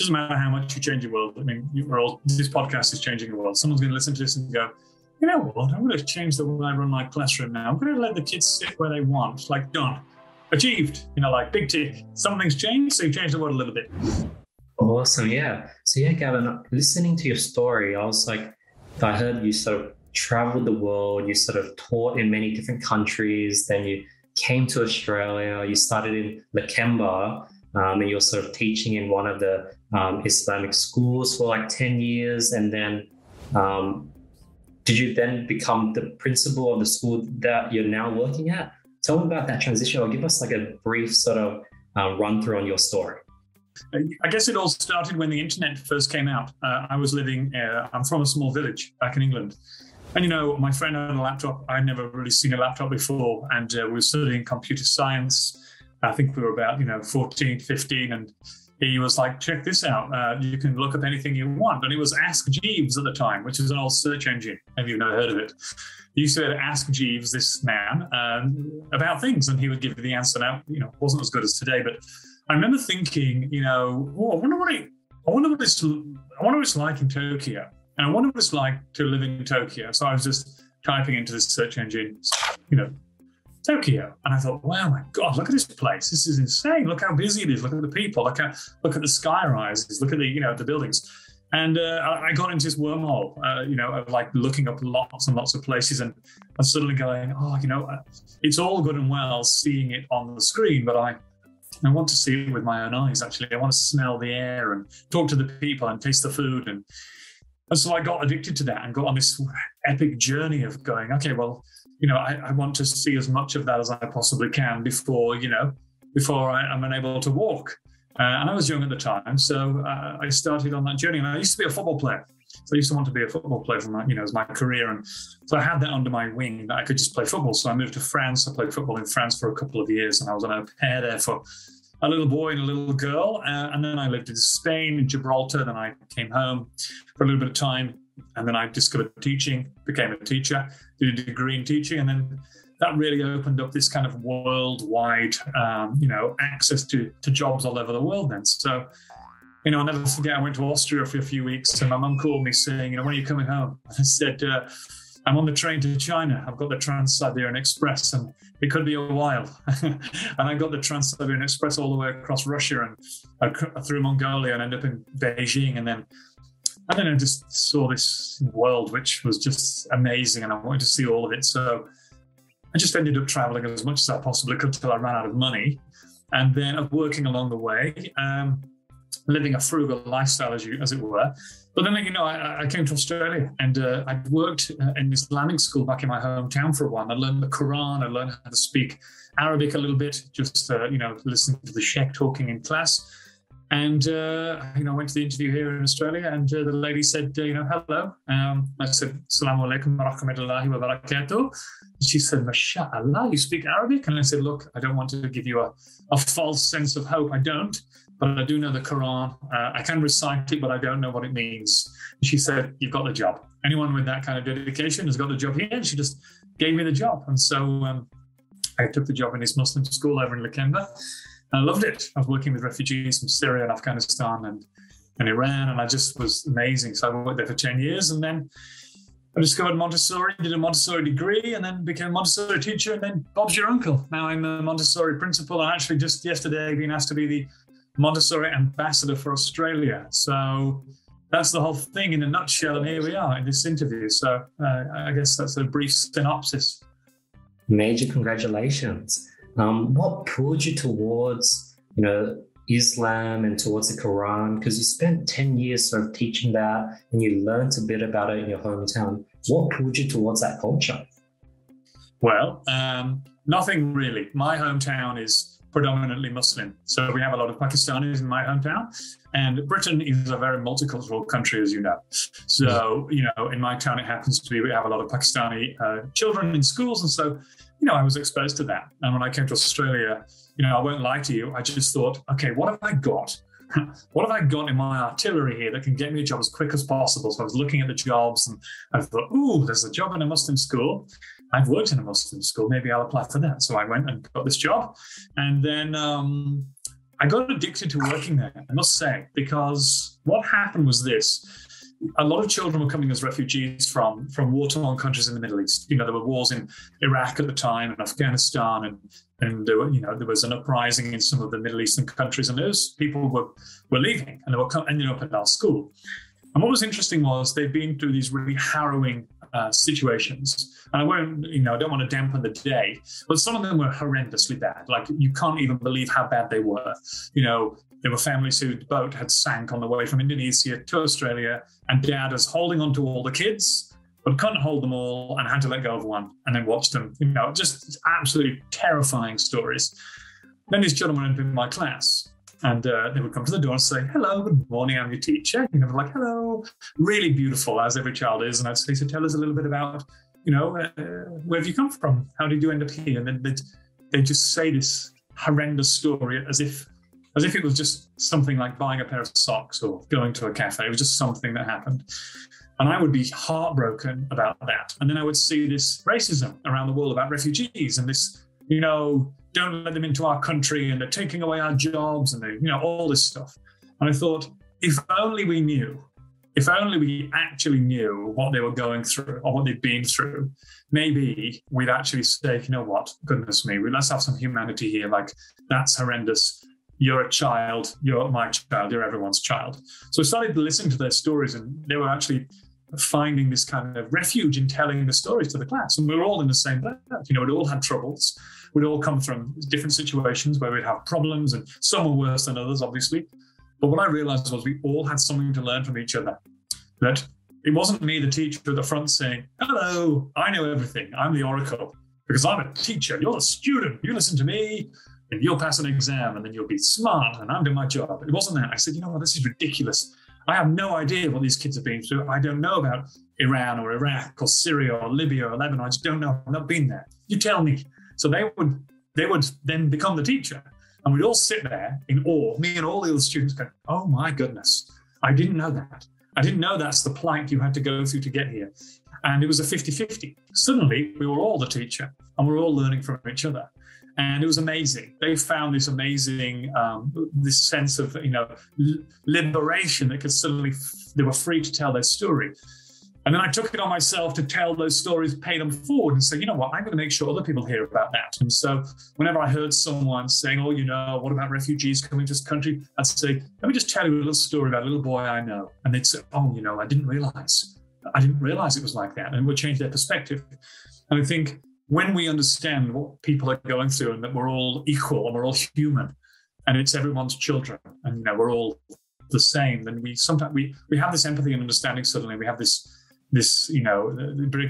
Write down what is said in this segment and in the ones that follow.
doesn't matter how much you change the world. I mean, we're all, this podcast is changing the world. Someone's going to listen to this and go, you know what? I'm going to change the way I run my classroom now. I'm going to let the kids sit where they want. Like, done. Achieved. You know, like big tick. Something's changed, so you changed the world a little bit. Awesome. Yeah. So, yeah, Gavin, listening to your story, I was like, I heard you sort of traveled the world, you sort of taught in many different countries, then you came to Australia, you started in Lakemba, um, and you're sort of teaching in one of the um, Islamic schools for like 10 years. And then um, did you then become the principal of the school that you're now working at? Tell me about that transition or give us like a brief sort of uh, run through on your story. I guess it all started when the internet first came out. Uh, I was living, uh, I'm from a small village back in England. And, you know, my friend had a laptop. I'd never really seen a laptop before. And uh, we were studying computer science. I think we were about, you know, 14, 15. And he was like, check this out. Uh, you can look up anything you want. And it was Ask Jeeves at the time, which is an old search engine. Have you never heard of it? You said, ask Jeeves, this man, um, about things. And he would give you the answer. Now, you know, it wasn't as good as today, but I remember thinking, you know, oh, I wonder what it, I wonder what it's, I wonder what it's like in Tokyo. And I wonder what it's like to live in Tokyo. So I was just typing into this search engine, you know, Tokyo. And I thought, wow, my God, look at this place. This is insane. Look how busy it is. Look at the people. Look at look at the sky rises. Look at the, you know, the buildings. And uh, I got into this wormhole, uh, you know, of like looking up lots and lots of places and, and suddenly going, oh, you know, uh, it's all good and well seeing it on the screen, but I, I want to see it with my own eyes, actually. I want to smell the air and talk to the people and taste the food. And and so I got addicted to that and got on this epic journey of going, okay, well, you know, I, I want to see as much of that as I possibly can before, you know, before I, am unable to walk. Uh, and I was young at the time, so uh, I started on that journey. And I used to be a football player, so I used to want to be a football player from my, you know, as my career. And so I had that under my wing that I could just play football. So I moved to France. I played football in France for a couple of years, and I was au pair there for a little boy and a little girl. Uh, and then I lived in Spain, in Gibraltar. Then I came home for a little bit of time. And then I discovered teaching, became a teacher, did a degree in teaching. And then that really opened up this kind of worldwide, um, you know, access to, to jobs all over the world then. So, you know, I'll never forget, I went to Austria for a few weeks and my mum called me saying, you know, when are you coming home? I said, uh, I'm on the train to China. I've got the Trans Siberian Express, and it could be a while. and I got the Trans Siberian Express all the way across Russia and through Mongolia and ended up in Beijing. And then, I don't know, just saw this world, which was just amazing, and I wanted to see all of it. So I just ended up traveling as much as I possibly could until I ran out of money. And then working along the way, um, living a frugal lifestyle, as, you, as it were. But then, you know, I, I came to Australia and uh, I worked uh, in Islamic school back in my hometown for a while. I learned the Quran. I learned how to speak Arabic a little bit, just, uh, you know, listening to the sheikh talking in class. And, uh, you know, I went to the interview here in Australia and uh, the lady said, uh, you know, hello. Um, I said, Assalamu alaikum wa rahmatullahi wa barakatuh. She said, MashaAllah, you speak Arabic? And I said, look, I don't want to give you a, a false sense of hope. I don't but I do know the Quran. Uh, I can recite it, but I don't know what it means. She said, You've got the job. Anyone with that kind of dedication has got the job here. And she just gave me the job. And so um, I took the job in this Muslim school over in Lakemba. I loved it. I was working with refugees from Syria and Afghanistan and, and Iran, and I just was amazing. So I worked there for 10 years. And then I discovered Montessori, did a Montessori degree, and then became a Montessori teacher. And then Bob's your uncle. Now I'm a Montessori principal. I actually just yesterday been asked to be the Montessori ambassador for Australia. So that's the whole thing in a nutshell. And here we are in this interview. So uh, I guess that's a brief synopsis. Major congratulations. Um, what pulled you towards, you know, Islam and towards the Quran? Because you spent 10 years sort of teaching that and you learned a bit about it in your hometown. What pulled you towards that culture? Well, um, nothing really. My hometown is predominantly Muslim. So we have a lot of Pakistanis in my hometown. And Britain is a very multicultural country, as you know. So, you know, in my town, it happens to be we have a lot of Pakistani uh, children in schools. And so, you know, I was exposed to that. And when I came to Australia, you know, I won't lie to you, I just thought, okay, what have I got? what have I got in my artillery here that can get me a job as quick as possible? So I was looking at the jobs and I thought, ooh, there's a job in a Muslim school. I've worked in a Muslim school. Maybe I'll apply for that. So I went and got this job. And then um, I got addicted to working there, I must say, because what happened was this. A lot of children were coming as refugees from from war-torn countries in the Middle East. You know, there were wars in Iraq at the time and Afghanistan, and and there were, you know there was an uprising in some of the Middle Eastern countries, and those people were were leaving and they were ending up at our school. And what was interesting was they'd been through these really harrowing uh, situations. And I won't, you know, I don't want to dampen the day, but some of them were horrendously bad. Like you can't even believe how bad they were. You know, there were families whose boat had sank on the way from Indonesia to Australia, and dad was holding on to all the kids, but couldn't hold them all and had to let go of one and then watch them. You know, just absolutely terrifying stories. Then these children into my class, and uh, they would come to the door and say, Hello, good morning, I'm your teacher. You know, like, Hello, really beautiful, as every child is. And I'd say, So tell us a little bit about, you know, uh, where have you come from? How did you end up here? And then they'd, they'd just say this horrendous story as if as if it was just something like buying a pair of socks or going to a cafe. It was just something that happened. And I would be heartbroken about that. And then I would see this racism around the world about refugees and this, you know, don't let them into our country and they're taking away our jobs and they, you know, all this stuff. And I thought, if only we knew, if only we actually knew what they were going through or what they'd been through, maybe we'd actually say, you know what, goodness me, let's have some humanity here. Like, that's horrendous. You're a child, you're my child, you're everyone's child. So I started listening to their stories, and they were actually finding this kind of refuge in telling the stories to the class. And we were all in the same boat. You know, we all had troubles we'd all come from different situations where we'd have problems, and some were worse than others, obviously. But what I realized was we all had something to learn from each other. That it wasn't me, the teacher at the front, saying, Hello, I know everything. I'm the oracle because I'm a teacher. You're a student. You listen to me and you'll pass an exam and then you'll be smart and I'm doing my job. It wasn't that. I said, You know what? This is ridiculous. I have no idea what these kids have been through. I don't know about Iran or Iraq or Syria or Libya or Lebanon. I just don't know. I've not been there. You tell me. So they would they would then become the teacher. And we'd all sit there in awe, me and all the other students going, oh my goodness, I didn't know that. I didn't know that's the plank you had to go through to get here. And it was a 50 50. Suddenly, we were all the teacher and we were all learning from each other. And it was amazing. They found this amazing, um, this sense of, you know, liberation that could suddenly, they were free to tell their story. And then I took it on myself to tell those stories, pay them forward, and say, you know what, I'm going to make sure other people hear about that. And so whenever I heard someone saying, oh, you know, what about refugees coming to this country? I'd say, let me just tell you a little story about a little boy I know. And they'd say, oh, you know, I didn't realize. I didn't realize it was like that. And it would change their perspective. And I think when we understand what people are going through and that we're all equal and we're all human and it's everyone's children and, you know, we're all the same, then we sometimes we, we have this empathy and understanding suddenly. We have this this, you know,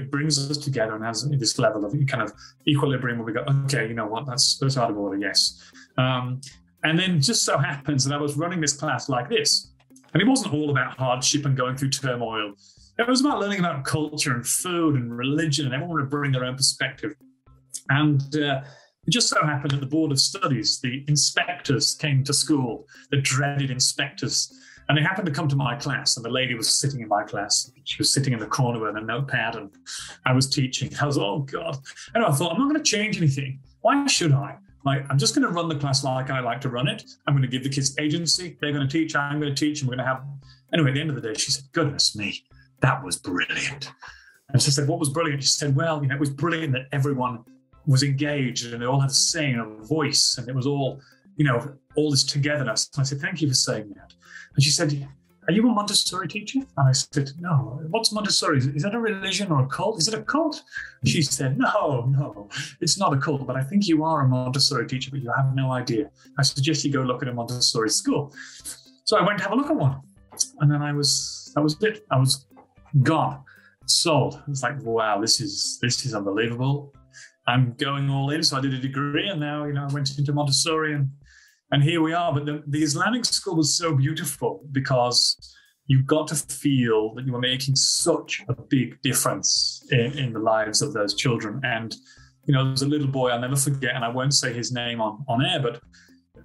brings us together and has this level of kind of equilibrium where we go, okay, you know what, that's that's out of order, yes. Um, and then just so happens that I was running this class like this, and it wasn't all about hardship and going through turmoil. It was about learning about culture and food and religion, and everyone would bring their own perspective. And uh, it just so happened that the board of studies, the inspectors came to school, the dreaded inspectors and they happened to come to my class, and the lady was sitting in my class. She was sitting in the corner with a notepad, and I was teaching. I was, oh God. And I thought, I'm not going to change anything. Why should I? Like, I'm just going to run the class like I like to run it. I'm going to give the kids agency. They're going to teach. I'm going to teach, and we're going to have. Anyway, at the end of the day, she said, Goodness me, that was brilliant. And she said, What was brilliant? She said, Well, you know, it was brilliant that everyone was engaged and they all had a saying, a voice, and it was all, you know, all this togetherness. And I said, Thank you for saying that. And she said, Are you a Montessori teacher? And I said, No. What's Montessori? Is that a religion or a cult? Is it a cult? She said, No, no, it's not a cult, but I think you are a Montessori teacher, but you have no idea. I suggest you go look at a Montessori school. So I went to have a look at one. And then I was, that was it. I was gone, sold. It's like, wow, this is this is unbelievable. I'm going all in. So I did a degree, and now you know I went into Montessori, and and here we are. But the, the Islamic school was so beautiful because you got to feel that you were making such a big difference in, in the lives of those children. And, you know, there's a little boy I'll never forget, and I won't say his name on, on air, but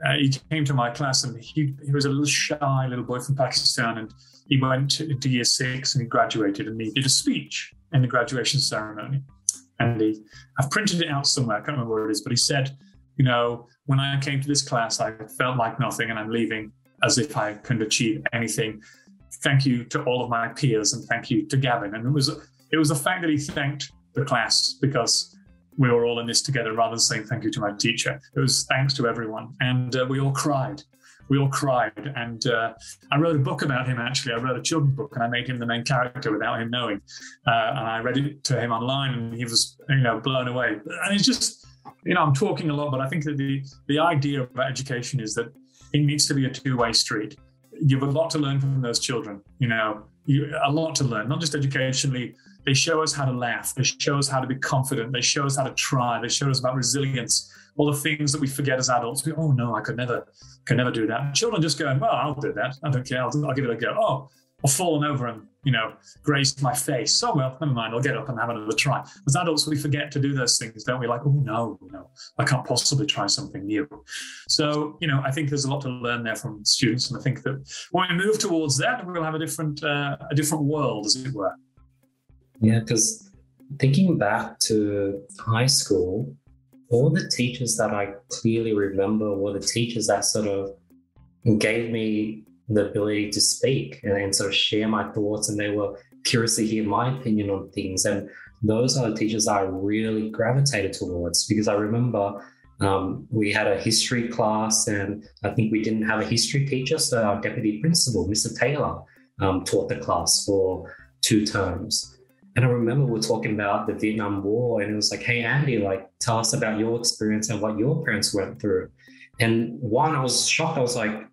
uh, he came to my class and he, he was a little shy little boy from Pakistan. And he went to, to year six and he graduated and he did a speech in the graduation ceremony. And he, I've printed it out somewhere, I can't remember where it is, but he said, You know, when I came to this class, I felt like nothing and I'm leaving as if I couldn't achieve anything. Thank you to all of my peers and thank you to Gavin. And it was it was the fact that he thanked the class because we were all in this together rather than saying thank you to my teacher. It was thanks to everyone. And uh, we all cried. We all cried. And uh, I wrote a book about him, actually. I wrote a children's book and I made him the main character without him knowing. Uh, and I read it to him online and he was, you know, blown away. And it's just, you know, I'm talking a lot, but I think that the, the idea of education is that it needs to be a two way street. You have a lot to learn from those children, you know, you, a lot to learn, not just educationally. They show us how to laugh. They show us how to be confident. They show us how to try. They show us about resilience. All the things that we forget as adults. We, oh no, I could never, could never do that. Children just going, well, I'll do that. I don't care. I'll, I'll give it a go. Oh, I've fallen over and you know grazed my face. Oh well, never mind. I'll get up and have another try. As adults, we forget to do those things, don't we? Like, oh no, no, I can't possibly try something new. So you know, I think there's a lot to learn there from students, and I think that when we move towards that, we'll have a different uh, a different world, as it were. Yeah, because thinking back to high school, all the teachers that I clearly remember were the teachers that sort of gave me the ability to speak and, and sort of share my thoughts, and they were curious to hear my opinion on things. And those are the teachers I really gravitated towards because I remember um, we had a history class, and I think we didn't have a history teacher, so our deputy principal, Mr. Taylor, um, taught the class for two terms. And I remember we are talking about the Vietnam War, and it was like, hey, Andy, like, tell us about your experience and what your parents went through. And one, I was shocked. I was like,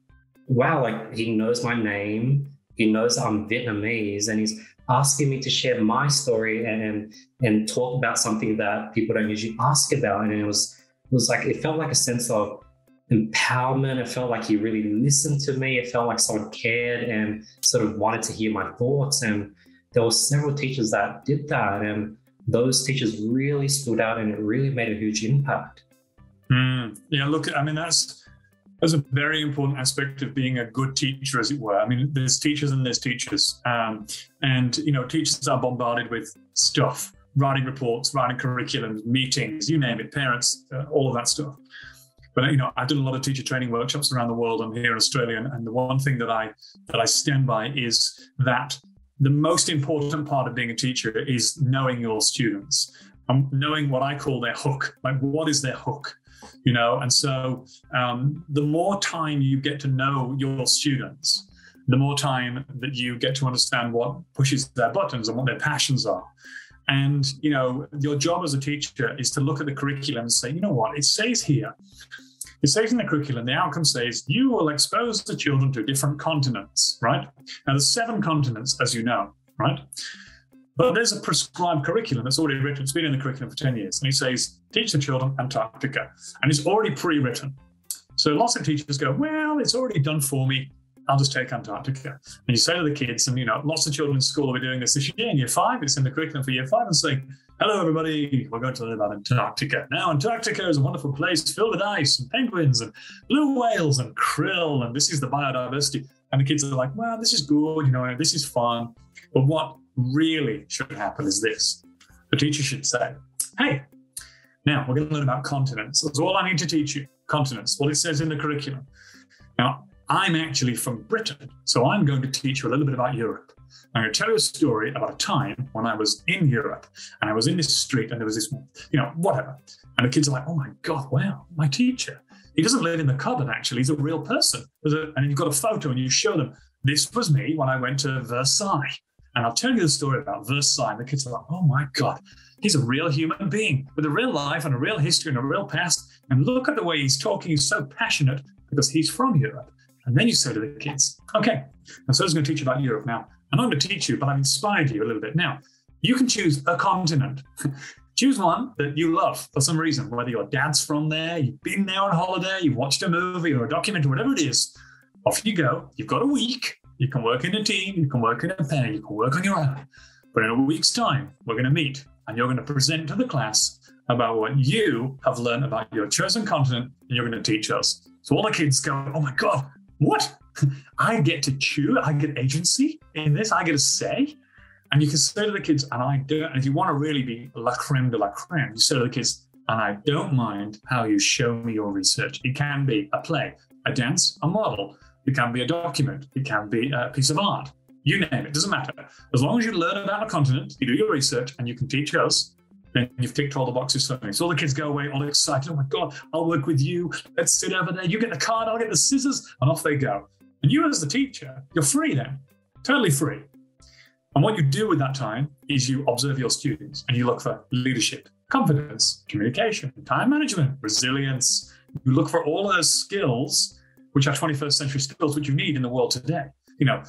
wow, like, he knows my name. He knows I'm Vietnamese, and he's asking me to share my story and and talk about something that people don't usually ask about. And it was it was like it felt like a sense of empowerment. It felt like he really listened to me. It felt like someone cared and sort of wanted to hear my thoughts. And there were several teachers that did that, and those teachers really stood out, and it really made a huge impact. Mm, yeah, look, I mean that's that's a very important aspect of being a good teacher, as it were. I mean, there's teachers and there's teachers, um, and you know, teachers are bombarded with stuff, writing reports, writing curriculums, meetings, you name it, parents, uh, all of that stuff. But you know, I've done a lot of teacher training workshops around the world. I'm here in Australia, and, and the one thing that I that I stand by is that the most important part of being a teacher is knowing your students, and knowing what I call their hook. Like, what is their hook? You know, and so um, the more time you get to know your students, the more time that you get to understand what pushes their buttons and what their passions are. And you know, your job as a teacher is to look at the curriculum and say, you know what, it says here it says in the curriculum, the outcome says you will expose the children to different continents, right? Now, there's seven continents, as you know, right? But there's a prescribed curriculum that's already written. It's been in the curriculum for 10 years. And he says, teach the children Antarctica. And it's already pre written. So lots of teachers go, well, it's already done for me. I'll just take Antarctica. And you say to the kids, and you know, lots of children in school will be doing this this year in year five. It's in the curriculum for year five and saying, Hello, everybody. We're going to learn about Antarctica. Now, Antarctica is a wonderful place filled with ice and penguins and blue whales and krill, and this is the biodiversity. And the kids are like, well, this is good, you know, this is fun. But what really should happen is this the teacher should say, hey, now we're going to learn about continents. That's all I need to teach you continents, what it says in the curriculum. Now, I'm actually from Britain, so I'm going to teach you a little bit about Europe. I'm going to tell you a story about a time when I was in Europe and I was in this street and there was this, you know, whatever. And the kids are like, oh my God, wow, my teacher. He doesn't live in the cupboard, actually. He's a real person. A, and you've got a photo and you show them, this was me when I went to Versailles. And I'll tell you the story about Versailles. The kids are like, oh my God, he's a real human being with a real life and a real history and a real past. And look at the way he's talking. He's so passionate because he's from Europe. And then you say to the kids, okay, and so I was going to teach you about Europe now. I'm not going to teach you, but I've inspired you a little bit. Now, you can choose a continent. choose one that you love for some reason, whether your dad's from there, you've been there on holiday, you've watched a movie or a documentary, whatever it is. Off you go. You've got a week. You can work in a team, you can work in a pair, you can work on your own. But in a week's time, we're going to meet and you're going to present to the class about what you have learned about your chosen continent and you're going to teach us. So all the kids go, Oh my God, what? I get to choose, I get agency in this, I get a say. And you can say to the kids, and I don't, and if you want to really be la creme de la creme, you say to the kids, and I don't mind how you show me your research. It can be a play, a dance, a model. It can be a document. It can be a piece of art. You name it, doesn't matter. As long as you learn about a continent, you do your research, and you can teach us, then you've ticked all the boxes for me. So all the kids go away all excited. Oh my God, I'll work with you. Let's sit over there. You get the card, I'll get the scissors, and off they go. And you, as the teacher, you're free then, totally free. And what you do with that time is you observe your students and you look for leadership, confidence, communication, time management, resilience. You look for all those skills, which are 21st century skills, which you need in the world today. You know,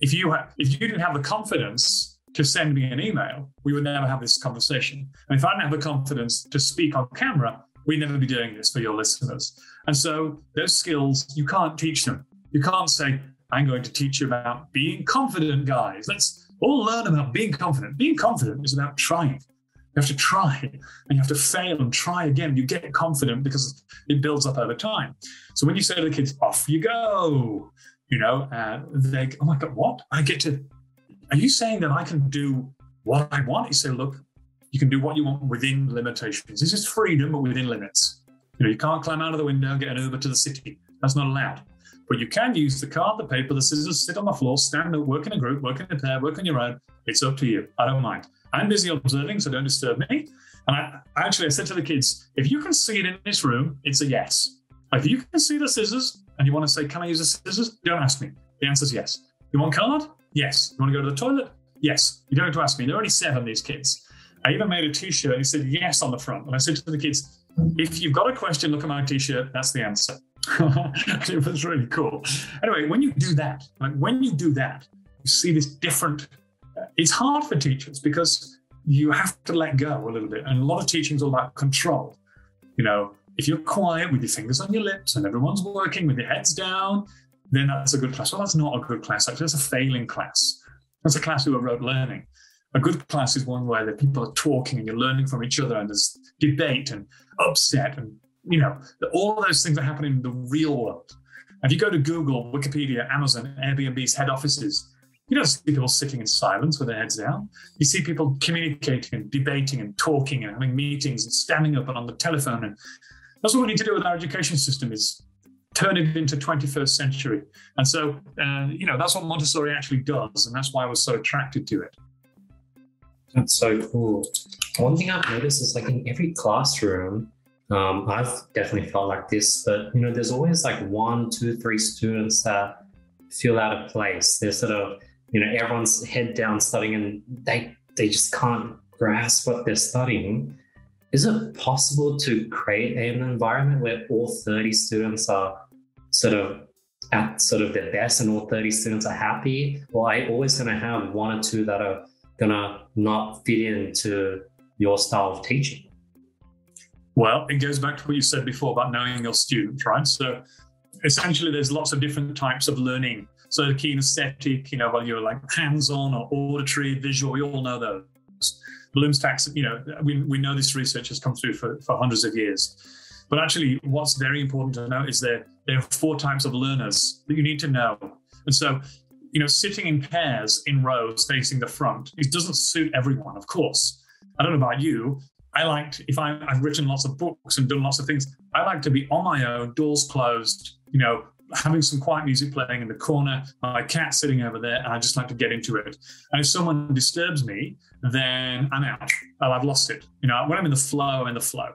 if you if you didn't have the confidence to send me an email, we would never have this conversation. And if I didn't have the confidence to speak on camera, we'd never be doing this for your listeners. And so those skills, you can't teach them. You can't say, I'm going to teach you about being confident, guys. Let's all learn about being confident. Being confident is about trying. You have to try and you have to fail and try again. You get confident because it builds up over time. So when you say to the kids, off you go, you know, uh, they, oh my God, what? I get to, are you saying that I can do what I want? You say, look, you can do what you want within limitations. This is freedom, but within limits. You know, you can't climb out of the window, get an Uber to the city. That's not allowed. But you can use the card, the paper, the scissors, sit on the floor, stand up, work in a group, work in a pair, work on your own. It's up to you. I don't mind. I'm busy observing, so don't disturb me. And I actually I said to the kids, if you can see it in this room, it's a yes. If you can see the scissors and you want to say, Can I use the scissors? Don't ask me. The answer is yes. You want card? Yes. You want to go to the toilet? Yes. You don't have to ask me. There are only seven, these kids. I even made a t shirt and it said yes on the front. And I said to the kids, if you've got a question, look at my t shirt. That's the answer. it was really cool. Anyway, when you do that, like when you do that, you see this different. It's hard for teachers because you have to let go a little bit, and a lot of teaching is all about control. You know, if you're quiet with your fingers on your lips and everyone's working with your heads down, then that's a good class. Well, that's not a good class. Actually, that's a failing class. That's a class who are rote learning. A good class is one where the people are talking and you're learning from each other, and there's debate and upset and you know, all those things are happening in the real world. If you go to Google, Wikipedia, Amazon, Airbnb's head offices, you don't see people sitting in silence with their heads down. You see people communicating and debating and talking and having meetings and standing up and on the telephone. And that's what we need to do with our education system is turn it into 21st century. And so, uh, you know, that's what Montessori actually does. And that's why I was so attracted to it. That's so cool. One thing I've noticed is like in every classroom, um, I've definitely felt like this, but you know, there's always like one, two, three students that feel out of place. They're sort of, you know, everyone's head down studying and they they just can't grasp what they're studying. Is it possible to create an environment where all 30 students are sort of at sort of their best and all 30 students are happy? Or are you always going to have one or two that are going to not fit into your style of teaching? Well, it goes back to what you said before about knowing your students, right? So essentially, there's lots of different types of learning. So the kinesthetic, you know, whether you're like hands-on or auditory, visual, we all know those. Bloom's tax, you know, we, we know this research has come through for, for hundreds of years. But actually, what's very important to know is that there are four types of learners that you need to know. And so, you know, sitting in pairs in rows facing the front, it doesn't suit everyone, of course. I don't know about you, I liked if I, I've written lots of books and done lots of things. I like to be on my own, doors closed, you know, having some quiet music playing in the corner, my cat sitting over there, and I just like to get into it. And if someone disturbs me, then I'm out. Oh, I've lost it. You know, when I'm in the flow, I'm in the flow.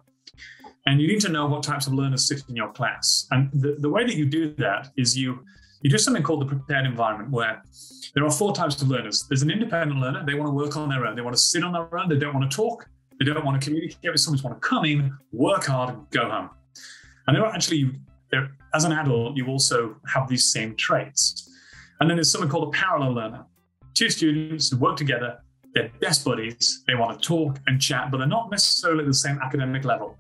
And you need to know what types of learners sit in your class. And the, the way that you do that is you you do something called the prepared environment where there are four types of learners. There's an independent learner, they want to work on their own, they want to sit on their own, they don't want to talk. They don't want to communicate with someone. They want to come in, work hard, and go home. And they're actually, they're, as an adult, you also have these same traits. And then there's something called a parallel learner. Two students who work together, they're best buddies, they want to talk and chat, but they're not necessarily at the same academic level.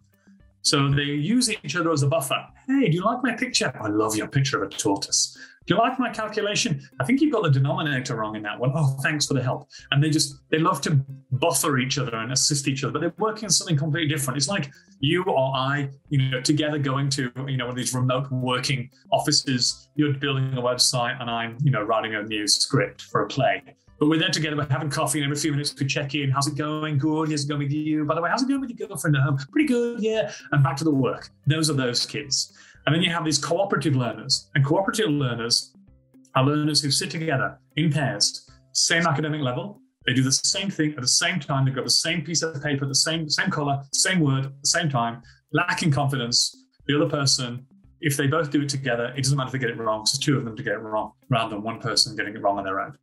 So they use each other as a buffer. Hey, do you like my picture? I love your picture of a tortoise. Do you like my calculation? I think you've got the denominator wrong in that one. Oh, thanks for the help. And they just, they love to buffer each other and assist each other, but they're working on something completely different. It's like you or I, you know, together going to, you know, one of these remote working offices. You're building a website and I'm, you know, writing a new script for a play. But we're there together, we're having coffee, and every few minutes we check in. How's it going? Good. How's it going with you? By the way, how's it going with your girlfriend at home? Pretty good, yeah. And back to the work. Those are those kids. And then you have these cooperative learners. And cooperative learners are learners who sit together in pairs, same academic level. They do the same thing at the same time. They've got the same piece of paper, the same same color, same word, at the same time, lacking confidence. The other person if they both do it together, it doesn't matter if they get it wrong. It's two of them to get it wrong rather than one person getting it wrong on their own.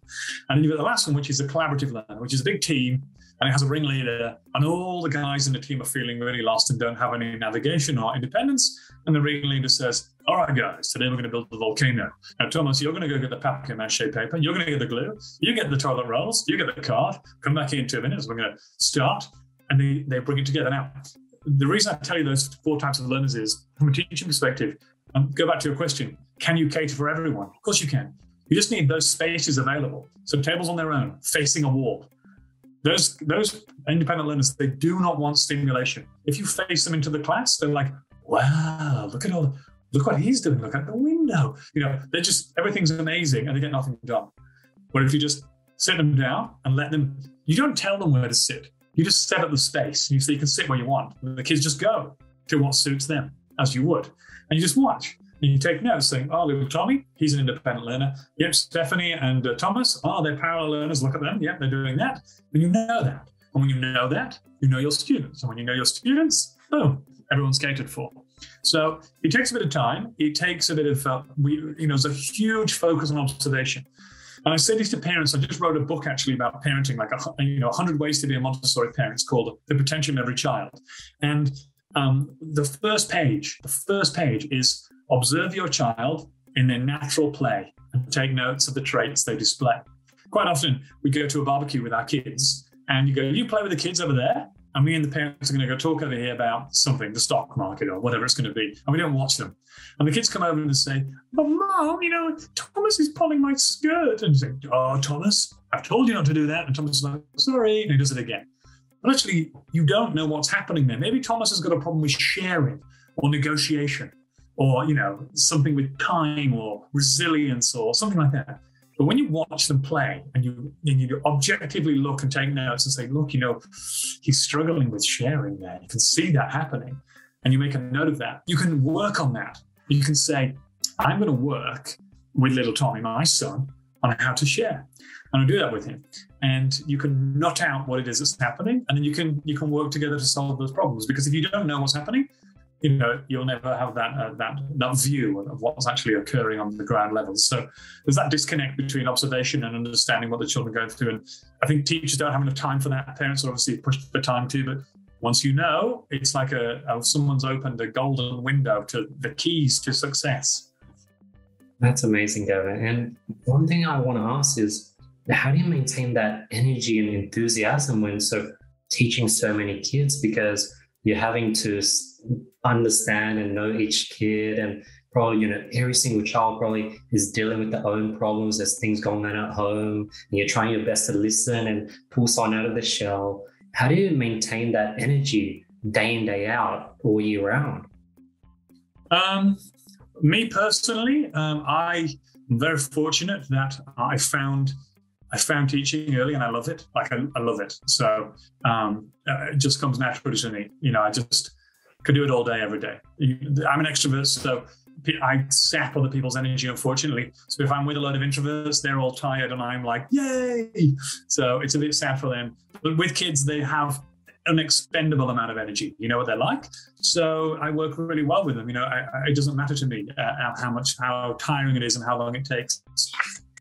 And then you've got the last one, which is a collaborative learner, which is a big team and it has a ringleader, and all the guys in the team are feeling really lost and don't have any navigation or independence. And the ringleader says, All right, guys, today we're going to build the volcano. Now, Thomas, you're going to go get the papier mache paper, you're going to get the glue, you get the toilet rolls, you get the card, come back in two minutes, we're going to start. And they, they bring it together. Now, the reason I tell you those four types of learners is from a teaching perspective, um, go back to your question can you cater for everyone? Of course you can. You just need those spaces available. So tables on their own, facing a wall. Those those independent learners, they do not want stimulation. If you face them into the class, they're like, wow, look at all look what he's doing, look at the window. You know, they're just everything's amazing and they get nothing done. But if you just sit them down and let them, you don't tell them where to sit. You just set up the space and you so you can sit where you want. And the kids just go to what suits them, as you would and you just watch. And you take notes saying, oh, little Tommy, he's an independent learner. Yep, Stephanie and uh, Thomas, oh, they're parallel learners. Look at them. Yep, they're doing that. And you know that. And when you know that, you know your students. And when you know your students, boom, everyone's catered for. So it takes a bit of time. It takes a bit of, uh, we, you know, there's a huge focus on observation. And I say this to parents. I just wrote a book actually about parenting, like a, you know, 100 ways to be a Montessori parent. It's called The Potential of Every Child. And um, the first page, the first page is observe your child in their natural play and take notes of the traits they display. Quite often, we go to a barbecue with our kids, and you go, "You play with the kids over there," and me and the parents are going to go talk over here about something, the stock market or whatever it's going to be, and we don't watch them. And the kids come over and say, "But mom, you know, Thomas is pulling my skirt," and you say, "Oh, Thomas, I've told you not to do that," and Thomas is like, "Sorry," and he does it again. But actually, you don't know what's happening there. Maybe Thomas has got a problem with sharing or negotiation or, you know, something with time or resilience or something like that. But when you watch them play and you and you objectively look and take notes and say, look, you know, he's struggling with sharing there. You can see that happening. And you make a note of that. You can work on that. You can say, I'm going to work with little Tommy, my son, on how to share. And I do that with him and you can nut out what it is that's happening and then you can you can work together to solve those problems because if you don't know what's happening you know you'll never have that uh, that that view of what's actually occurring on the ground level. So there's that disconnect between observation and understanding what the children going through. And i think teachers don't have enough time for that. Parents are obviously pushed for time too but once you know it's like a, a someone's opened a golden window to the keys to success. That's amazing gavin. And one thing i want to ask is how do you maintain that energy and enthusiasm when so teaching so many kids? Because you're having to understand and know each kid and probably you know every single child probably is dealing with their own problems there's things going on at home and you're trying your best to listen and pull someone out of the shell how do you maintain that energy day in day out all year round um, me personally um, i am very fortunate that i found I found teaching early and I love it. Like I, I love it. So um, uh, it just comes naturally to me. You know, I just could do it all day, every day. I'm an extrovert, so I sap other people's energy, unfortunately. So if I'm with a lot of introverts, they're all tired and I'm like, yay. So it's a bit sad for them. But with kids, they have an expendable amount of energy. You know what they're like. So I work really well with them. You know, I, I, it doesn't matter to me uh, how much, how tiring it is and how long it takes.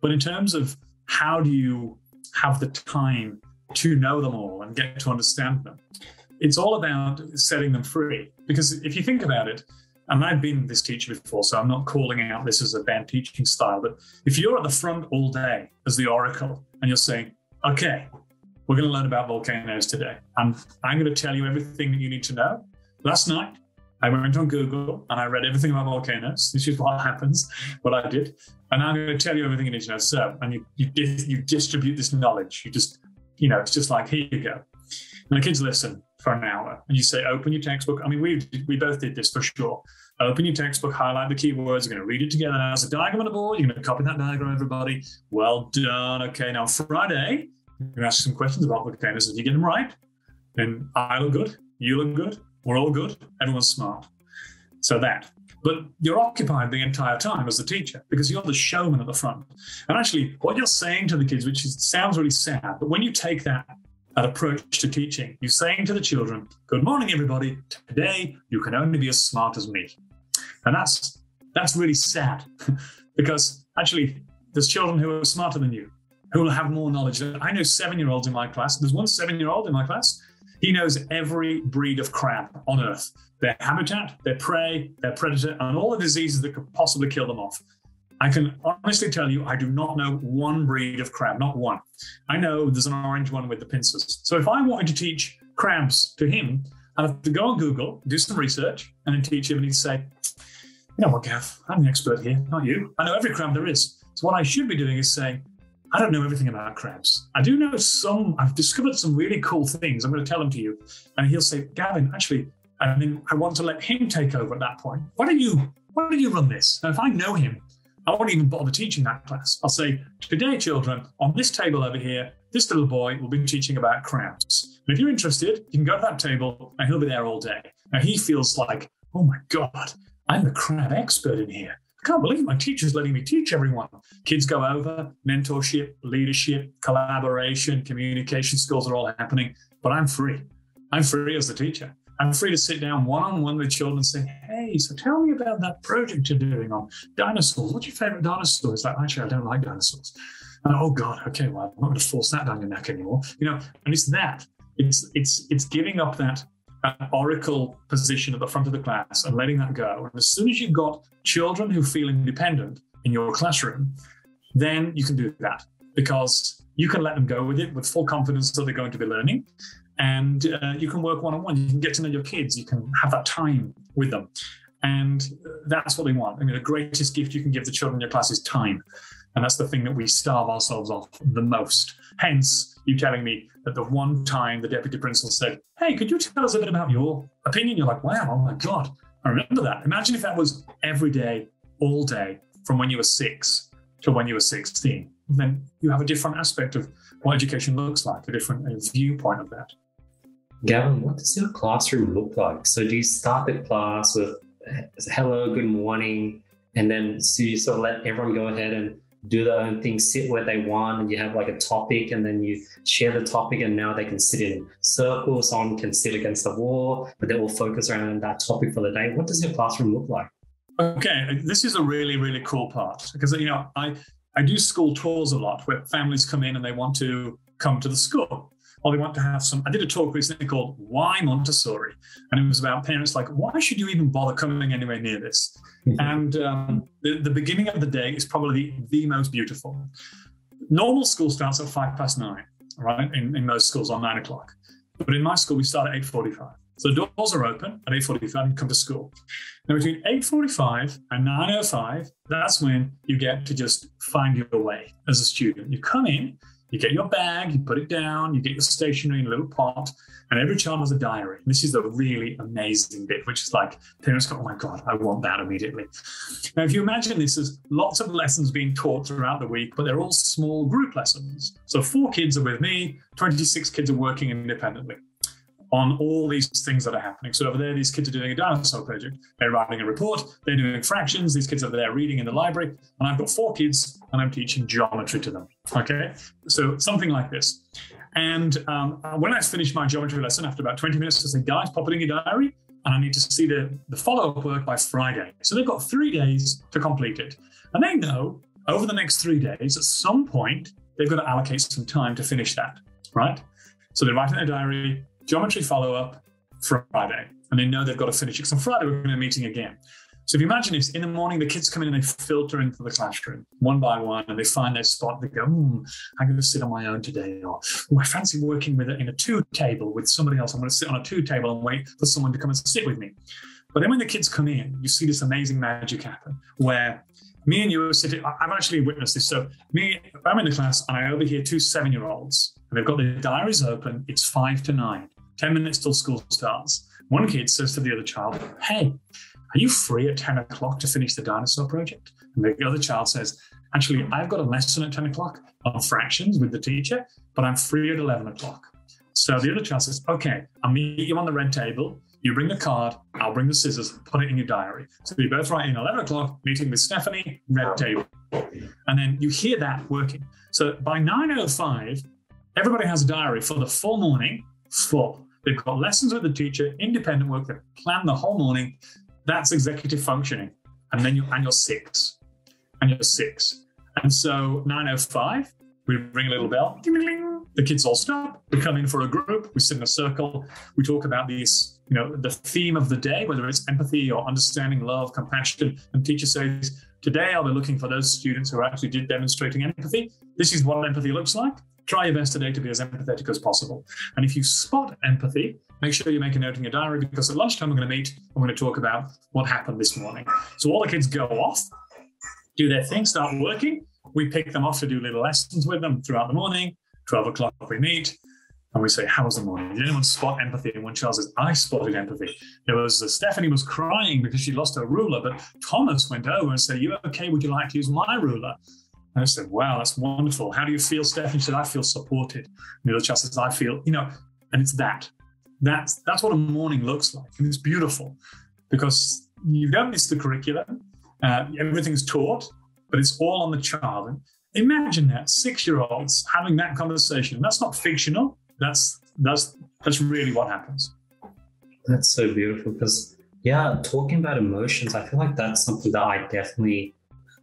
But in terms of how do you have the time to know them all and get to understand them? It's all about setting them free. Because if you think about it, and I've been this teacher before, so I'm not calling out this as a bad teaching style, but if you're at the front all day as the oracle and you're saying, okay, we're going to learn about volcanoes today, and I'm going to tell you everything that you need to know. Last night, I went on Google and I read everything about volcanoes. This is what happens, what I did. And I'm going to tell you everything you need to know. So, and you, you, you distribute this knowledge. You just, you know, it's just like, here you go. And the kids listen for an hour and you say, open your textbook. I mean, we we both did this for sure. Open your textbook, highlight the keywords. You're going to read it together. Now, there's a diagram on the board. You're going to copy that diagram, everybody. Well done. Okay, now Friday, you're going to ask some questions about volcanoes. If you get them right, then I look good, you look good, we're all good, everyone's smart. So that. But you're occupied the entire time as the teacher because you're the showman at the front. And actually, what you're saying to the kids, which is, sounds really sad, but when you take that that approach to teaching, you're saying to the children, "Good morning, everybody. Today you can only be as smart as me," and that's that's really sad because actually there's children who are smarter than you, who will have more knowledge. I know seven-year-olds in my class. There's one seven-year-old in my class. He knows every breed of crab on Earth their habitat, their prey, their predator, and all the diseases that could possibly kill them off. I can honestly tell you, I do not know one breed of crab, not one. I know there's an orange one with the pincers. So if I wanted to teach crabs to him, I'd have to go on Google, do some research, and then teach him. And he'd say, You know what, Gav, I'm the expert here, not you. I know every crab there is. So what I should be doing is saying, I don't know everything about crabs. I do know some, I've discovered some really cool things. I'm going to tell them to you. And he'll say, Gavin, actually, I mean, I want to let him take over at that point. Why don't you, why don't you run this? And if I know him, I won't even bother teaching that class. I'll say, today, children, on this table over here, this little boy will be teaching about crabs. And if you're interested, you can go to that table and he'll be there all day. Now he feels like, oh my God, I'm the crab expert in here. I can't believe my teacher's letting me teach everyone. Kids go over, mentorship, leadership, collaboration, communication skills are all happening, but I'm free. I'm free as the teacher. I'm free to sit down one on one with children and say, hey, so tell me about that project you're doing on dinosaurs. What's your favorite dinosaur? It's like, actually, I don't like dinosaurs. And, oh God, okay, well, I'm not going to force that down your neck anymore. You know, and it's that. It's it's it's giving up that, oracle position at the front of the class and letting that go. And as soon as you've got children who feel independent in your classroom, then you can do that because you can let them go with it with full confidence that they're going to be learning and uh, you can work one on one. You can get to know your kids. You can have that time with them, and that's what they want. I mean, the greatest gift you can give the children in your class is time, and that's the thing that we starve ourselves off the most. Hence, you telling me that the one time the deputy principal said, "Hey, could you tell us a bit about your opinion?" You're like, "Wow, oh my god, I remember that." Imagine if that was every day, all day, from when you were six to when you were 16. Then you have a different aspect of what education looks like, a different viewpoint of that. Gavin, what does your classroom look like? So do you start the class with uh, hello, good morning, and then so you sort of let everyone go ahead and do their own thing, sit where they want, and you have like a topic, and then you share the topic, and now they can sit in circles. Someone can sit against the wall, but they will focus around that topic for the day. What does your classroom look like? Okay, this is a really really cool part because you know I I do school tours a lot where families come in and they want to come to the school or they want to have some. I did a talk recently called Why Montessori, and it was about parents like, why should you even bother coming anywhere near this? Mm-hmm. And um, the, the beginning of the day is probably the most beautiful. Normal school starts at five past nine, right? In, in most schools on nine o'clock. But in my school, we start at 8.45. So the doors are open at 8.45 and come to school. Now between 8.45 and 9.05, that's when you get to just find your way as a student. You come in, you get your bag, you put it down, you get your stationery in a little pot, and every child has a diary. This is the really amazing bit, which is like parents go, oh my God, I want that immediately. Now, if you imagine this as lots of lessons being taught throughout the week, but they're all small group lessons. So four kids are with me, 26 kids are working independently on all these things that are happening. So over there, these kids are doing a dinosaur project. They're writing a report. They're doing fractions. These kids are there reading in the library. And I've got four kids and I'm teaching geometry to them. Okay. So something like this. And um, when I finish my geometry lesson after about 20 minutes, I say, guys, pop it in your diary. And I need to see the, the follow up work by Friday. So they've got three days to complete it. And they know over the next three days, at some point, they've got to allocate some time to finish that. Right. So they write in their diary, geometry follow up Friday, and they know they've got to finish it. Because on Friday, we're going to be meeting again. So if you imagine this, in the morning, the kids come in and they filter into the classroom one by one and they find their spot. They go, hmm, I'm going to sit on my own today. Or oh, I fancy working with it in a two table with somebody else. I'm going to sit on a two table and wait for someone to come and sit with me. But then when the kids come in, you see this amazing magic happen where me and you are sitting. I've actually witnessed this. So me, I'm in the class and I overhear two seven year olds and they've got their diaries open. It's five to nine, 10 minutes till school starts. One kid says to the other child, Hey, Are you free at 10 o'clock to finish the dinosaur project? And the other child says, Actually, I've got a lesson at 10 o'clock on fractions with the teacher, but I'm free at 11 o'clock. So the other child says, Okay, I'll meet you on the red table. You bring the card, I'll bring the scissors, put it in your diary. So you both write in 11 o'clock, meeting with Stephanie, red table. And then you hear that working. So by 9.05, everybody has a diary for the full morning, full. They've got lessons with the teacher, independent work, they've planned the whole morning. That's executive functioning. And then you're, and you're six. And you're six. And so 9.05, we ring a little bell. The kids all stop. We come in for a group. We sit in a circle. We talk about these, you know, the theme of the day, whether it's empathy or understanding, love, compassion. And teacher says, today I'll be looking for those students who are actually demonstrating empathy. This is what empathy looks like. Try your best today to be as empathetic as possible. And if you spot empathy, make sure you make a note in your diary because at lunchtime we're going to meet we're going to talk about what happened this morning. So all the kids go off, do their thing, start working. We pick them off to do little lessons with them throughout the morning. 12 o'clock we meet and we say, How was the morning? Did anyone spot empathy? And one child says, I spotted empathy. There was uh, Stephanie was crying because she lost her ruler, but Thomas went over and said, You okay? Would you like to use my ruler? And I said, Wow, that's wonderful. How do you feel, Stephanie? She said, I feel supported. And the other child says, I feel, you know, and it's that. That's that's what a morning looks like. And it's beautiful because you don't miss the curriculum. Uh, everything's taught, but it's all on the child. And imagine that six year olds having that conversation. That's not fictional. That's that's that's really what happens. That's so beautiful because yeah, talking about emotions, I feel like that's something that I definitely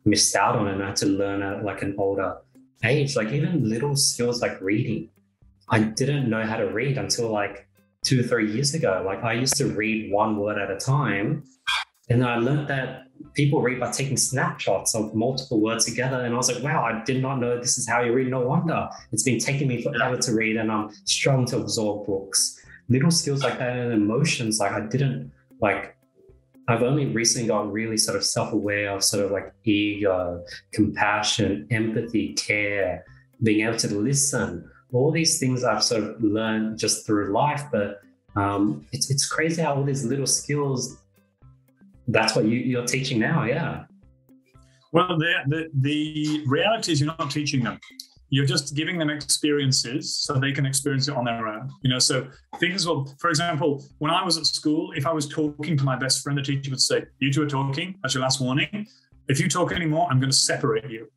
missed out on and I had to learn at like an older age. Like even little skills like reading. I didn't know how to read until like two or three years ago. Like I used to read one word at a time. And I learned that people read by taking snapshots of multiple words together. And I was like, wow, I did not know this is how you read. No wonder it's been taking me forever to read and I'm strong to absorb books. Little skills like that and emotions, like I didn't like I've only recently got really sort of self-aware of sort of like ego, compassion, empathy, care, being able to listen. All these things I've sort of learned just through life, but um, it's it's crazy how all these little skills that's what you, you're teaching now, yeah. Well, the, the, the reality is you're not teaching them. You're just giving them experiences so they can experience it on their own. You know, so things will, for example, when I was at school, if I was talking to my best friend, the teacher would say, You two are talking, that's your last warning. If you talk anymore, I'm going to separate you.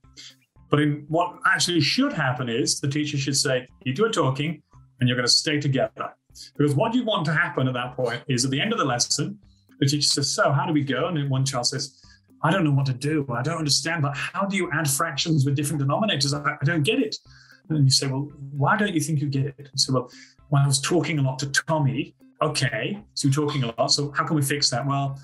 But in what actually should happen is the teacher should say, You two are talking, and you're going to stay together. Because what you want to happen at that point is at the end of the lesson, the teacher says, So, how do we go? And then one child says, I don't know what to do. I don't understand, but how do you add fractions with different denominators? I, I don't get it. And you say, Well, why don't you think you get it? So, well, when I was talking a lot to Tommy, okay, so you're talking a lot. So, how can we fix that? Well,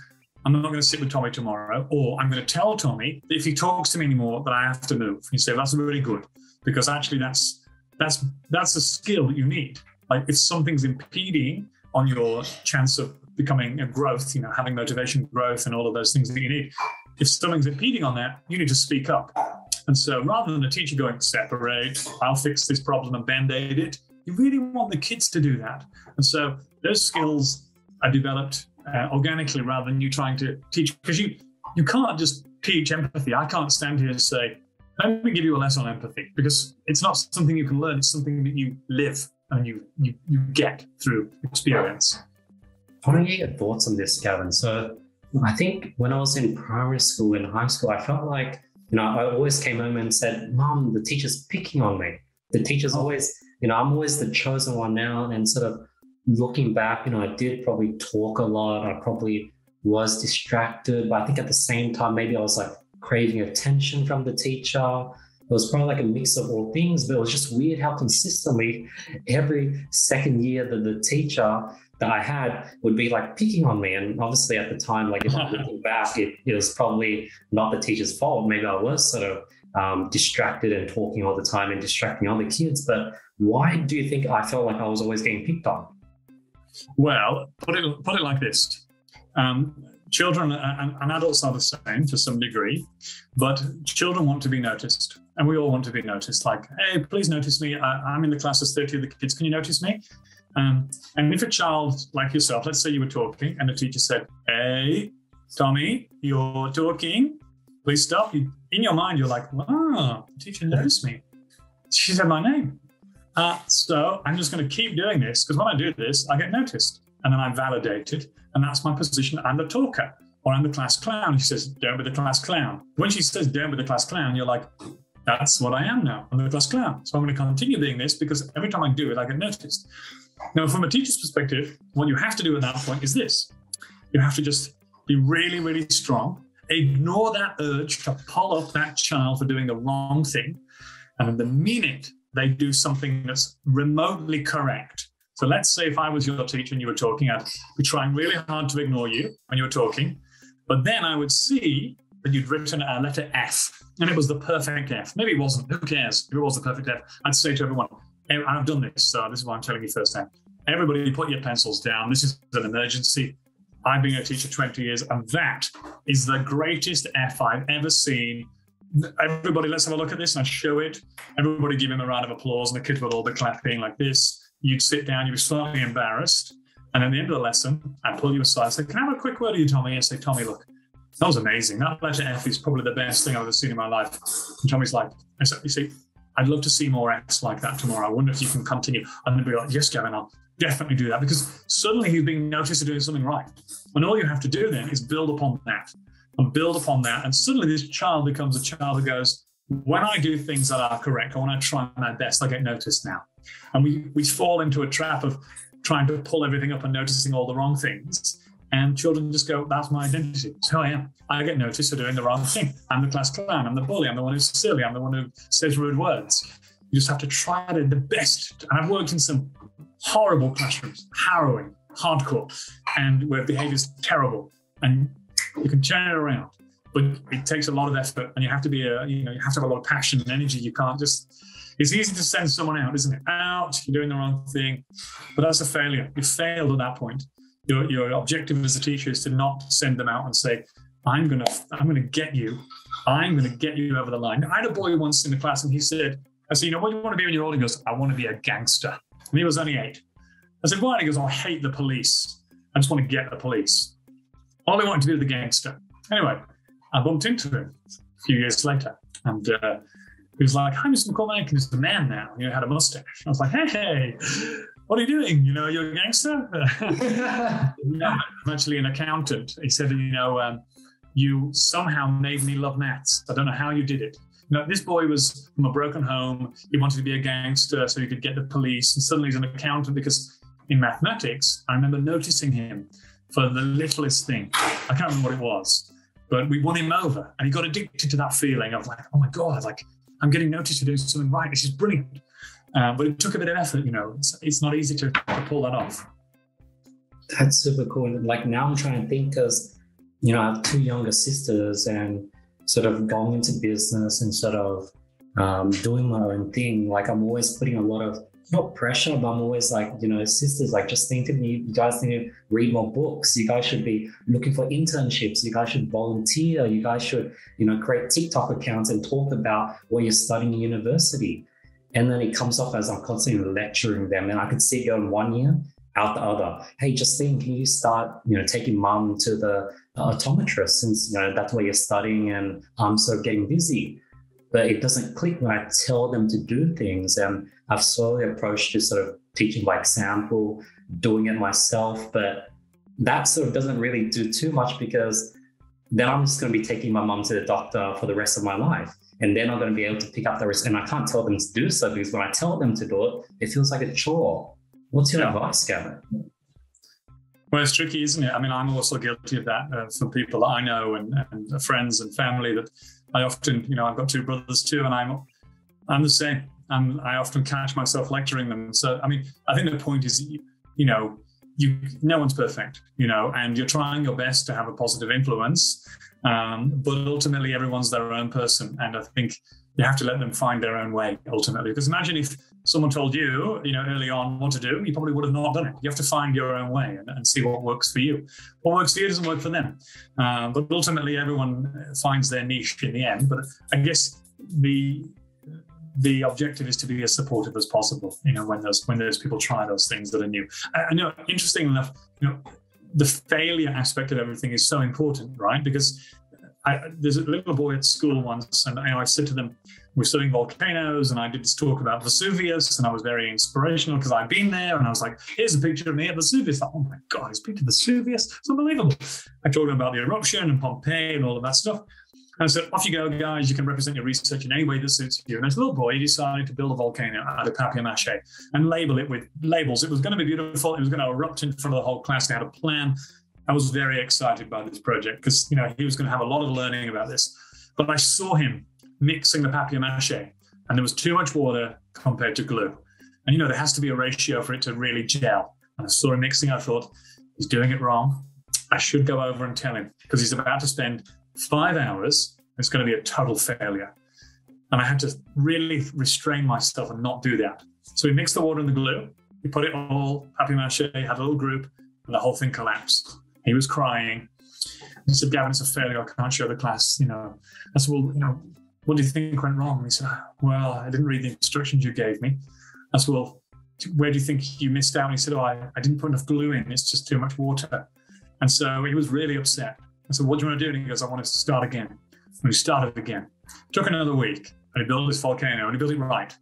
I'm not going to sit with Tommy tomorrow, or I'm going to tell Tommy that if he talks to me anymore, that I have to move. You say, well, that's really good because actually that's that's that's a skill that you need. Like if something's impeding on your chance of becoming a growth, you know, having motivation, growth, and all of those things that you need. If something's impeding on that, you need to speak up. And so rather than a teacher going, separate, I'll fix this problem and band aid it, you really want the kids to do that. And so those skills are developed uh, organically rather than you trying to teach, because you, you can't just teach empathy. I can't stand here and say, let me give you a lesson on empathy, because it's not something you can learn, it's something that you live and you, you, you get through experience. I want to get your thoughts on this, Gavin. So I think when I was in primary school and high school, I felt like, you know, I always came home and said, Mom, the teacher's picking on me. The teacher's oh. always, you know, I'm always the chosen one now. And sort of looking back, you know, I did probably talk a lot. I probably was distracted. But I think at the same time, maybe I was like craving attention from the teacher. It was probably like a mix of all things, but it was just weird how consistently every second year that the teacher that I had would be like picking on me. And obviously at the time, like if I'm looking back, it, it, was probably not the teacher's fault. Maybe I was sort of um, distracted and talking all the time and distracting other kids. But why do you think I felt like I was always getting picked on? Well, put it put it like this: um, children and, and adults are the same to some degree, but children want to be noticed and we all want to be noticed. Like, hey, please notice me. I, am in the class of 30 of the kids. Can you notice me? Um, and if a child like yourself, let's say you were talking and the teacher said, hey, Tommy, you're talking. Please stop. You, in your mind, you're like, wow, the teacher noticed me. She said my name. Uh, so I'm just going to keep doing this because when I do this, I get noticed and then I'm validated. And that's my position. I'm the talker or I'm the class clown. She says, don't be the class clown. When she says, don't be the class clown, you're like, that's what I am now. I'm the class clown. So I'm going to continue being this because every time I do it, I get noticed. Now, from a teacher's perspective, what you have to do at that point is this you have to just be really, really strong. Ignore that urge to pull up that child for doing the wrong thing. And the minute they do something that's remotely correct, so let's say if I was your teacher and you were talking, I'd be trying really hard to ignore you when you were talking. But then I would see that you'd written a letter F and it was the perfect F. Maybe it wasn't. Who cares? If it was the perfect F, I'd say to everyone, I've done this. So this is why I'm telling you first time. Everybody put your pencils down. This is an emergency. I've been a teacher 20 years, and that is the greatest F I've ever seen. Everybody, let's have a look at this and I show it. Everybody give him a round of applause, and the kids would all be clapping like this. You'd sit down, you'd be slightly embarrassed. And at the end of the lesson, I'd pull you aside and say, Can I have a quick word with you, Tommy? And say, Tommy, look, that was amazing. That letter F is probably the best thing I've ever seen in my life. And Tommy's like, You see, I'd love to see more Fs like that tomorrow. I wonder if you can continue. And then be like, Yes, Gavin, I'll definitely do that because suddenly he's being noticed for doing something right. And all you have to do then is build upon that and build upon that. And suddenly this child becomes a child who goes, when I do things that are correct, or when I try my best, I get noticed now. And we, we fall into a trap of trying to pull everything up and noticing all the wrong things. And children just go, that's my identity. It's who I am. I get noticed for doing the wrong thing. I'm the class clown. I'm the bully. I'm the one who's silly. I'm the one who says rude words. You just have to try to the best. And I've worked in some horrible classrooms, harrowing, hardcore, and where behavior's terrible. And you can turn it around, but it takes a lot of effort, and you have to be a, you know, you have to have a lot of passion and energy. You can't just. It's easy to send someone out, isn't it? Out, you're doing the wrong thing, but that's a failure. You failed at that point. Your, your objective as a teacher is to not send them out and say, "I'm gonna, I'm gonna get you. I'm gonna get you over the line." I had a boy once in the class, and he said, "I said, you know what do you want to be when you're old?" He goes, "I want to be a gangster." And he was only eight. I said, why? he goes, I hate the police. I just want to get the police. All they want to do is the gangster. Anyway, I bumped into him a few years later. And uh, he was like, hi, Mr. McCormack. He's a man now. You know, had a mustache. I was like, hey, hey, what are you doing? You know, you're a gangster? no, I'm actually an accountant. He said, you know, um, you somehow made me love maths. I don't know how you did it. You know, this boy was from a broken home. He wanted to be a gangster so he could get the police. And suddenly he's an accountant because in mathematics, I remember noticing him for the littlest thing. I can't remember what it was, but we won him over and he got addicted to that feeling of like, oh my God, like I'm getting noticed for doing something right. This is brilliant. Uh, but it took a bit of effort, you know, it's, it's not easy to, to pull that off. That's super cool. Like now I'm trying to think because, you know, I have two younger sisters and sort of going into business and sort of um, doing my own thing. Like I'm always putting a lot of not pressure, but I'm always like, you know, sisters, like just think of me, you guys need to read more books. You guys should be looking for internships. You guys should volunteer. You guys should, you know, create TikTok accounts and talk about what you're studying in university. And then it comes off as I'm constantly lecturing them. And I could see it in one year, out the other. Hey, Justine, can you start, you know, taking mum to the uh, optometrist since, you know, that's what you're studying and I'm sort of getting busy but it doesn't click when I tell them to do things. And I've slowly approached to sort of teaching by example, doing it myself, but that sort of doesn't really do too much because then I'm just going to be taking my mom to the doctor for the rest of my life. And they're not going to be able to pick up the risk. And I can't tell them to do so because when I tell them to do it, it feels like a chore. What's your yeah. advice, Gavin? Well, it's tricky, isn't it? I mean, I'm also guilty of that uh, from people that I know and, and friends and family that I often, you know, I've got two brothers too, and I'm I'm the same. And I often catch myself lecturing them. So, I mean, I think the point is, you know, you no one's perfect, you know, and you're trying your best to have a positive influence. Um, but ultimately, everyone's their own person, and I think you have to let them find their own way ultimately. Because imagine if someone told you, you know, early on what to do, you probably would have not done it. You have to find your own way and, and see what works for you. What works for you doesn't work for them. Uh, but ultimately, everyone finds their niche in the end. But I guess the the objective is to be as supportive as possible. You know, when those when those people try those things that are new. I, I know, interesting enough, you know, the failure aspect of everything is so important, right? Because I, there's a little boy at school once, and I said to them, "We're studying volcanoes," and I did this talk about Vesuvius, and I was very inspirational because I'd been there, and I was like, "Here's a picture of me at Vesuvius." Like, oh my god, he's been to Vesuvius! It's unbelievable. I told him about the eruption and Pompeii and all of that stuff. And said, off you go, guys. You can represent your research in any way that suits you. And as a little boy, he decided to build a volcano out of papier mache and label it with labels. It was going to be beautiful. It was going to erupt in front of the whole class. They had a plan. I was very excited by this project because, you know, he was going to have a lot of learning about this. But I saw him mixing the papier mache and there was too much water compared to glue. And, you know, there has to be a ratio for it to really gel. And I saw him mixing. I thought, he's doing it wrong. I should go over and tell him because he's about to spend five hours, it's going to be a total failure. And I had to really restrain myself and not do that. So we mixed the water and the glue. We put it all papier mache, had a little group, and the whole thing collapsed. He was crying. He said, Gavin, it's a failure. I can't show the class, you know. I said, well, you know, what do you think went wrong? He said, well, I didn't read the instructions you gave me. I said, well, where do you think you missed out? And he said, oh, I, I didn't put enough glue in. It's just too much water. And so he was really upset. I said, What do you want to do? And he goes, I want to start again. And we started again. Took another week. And he built this volcano and he built it right.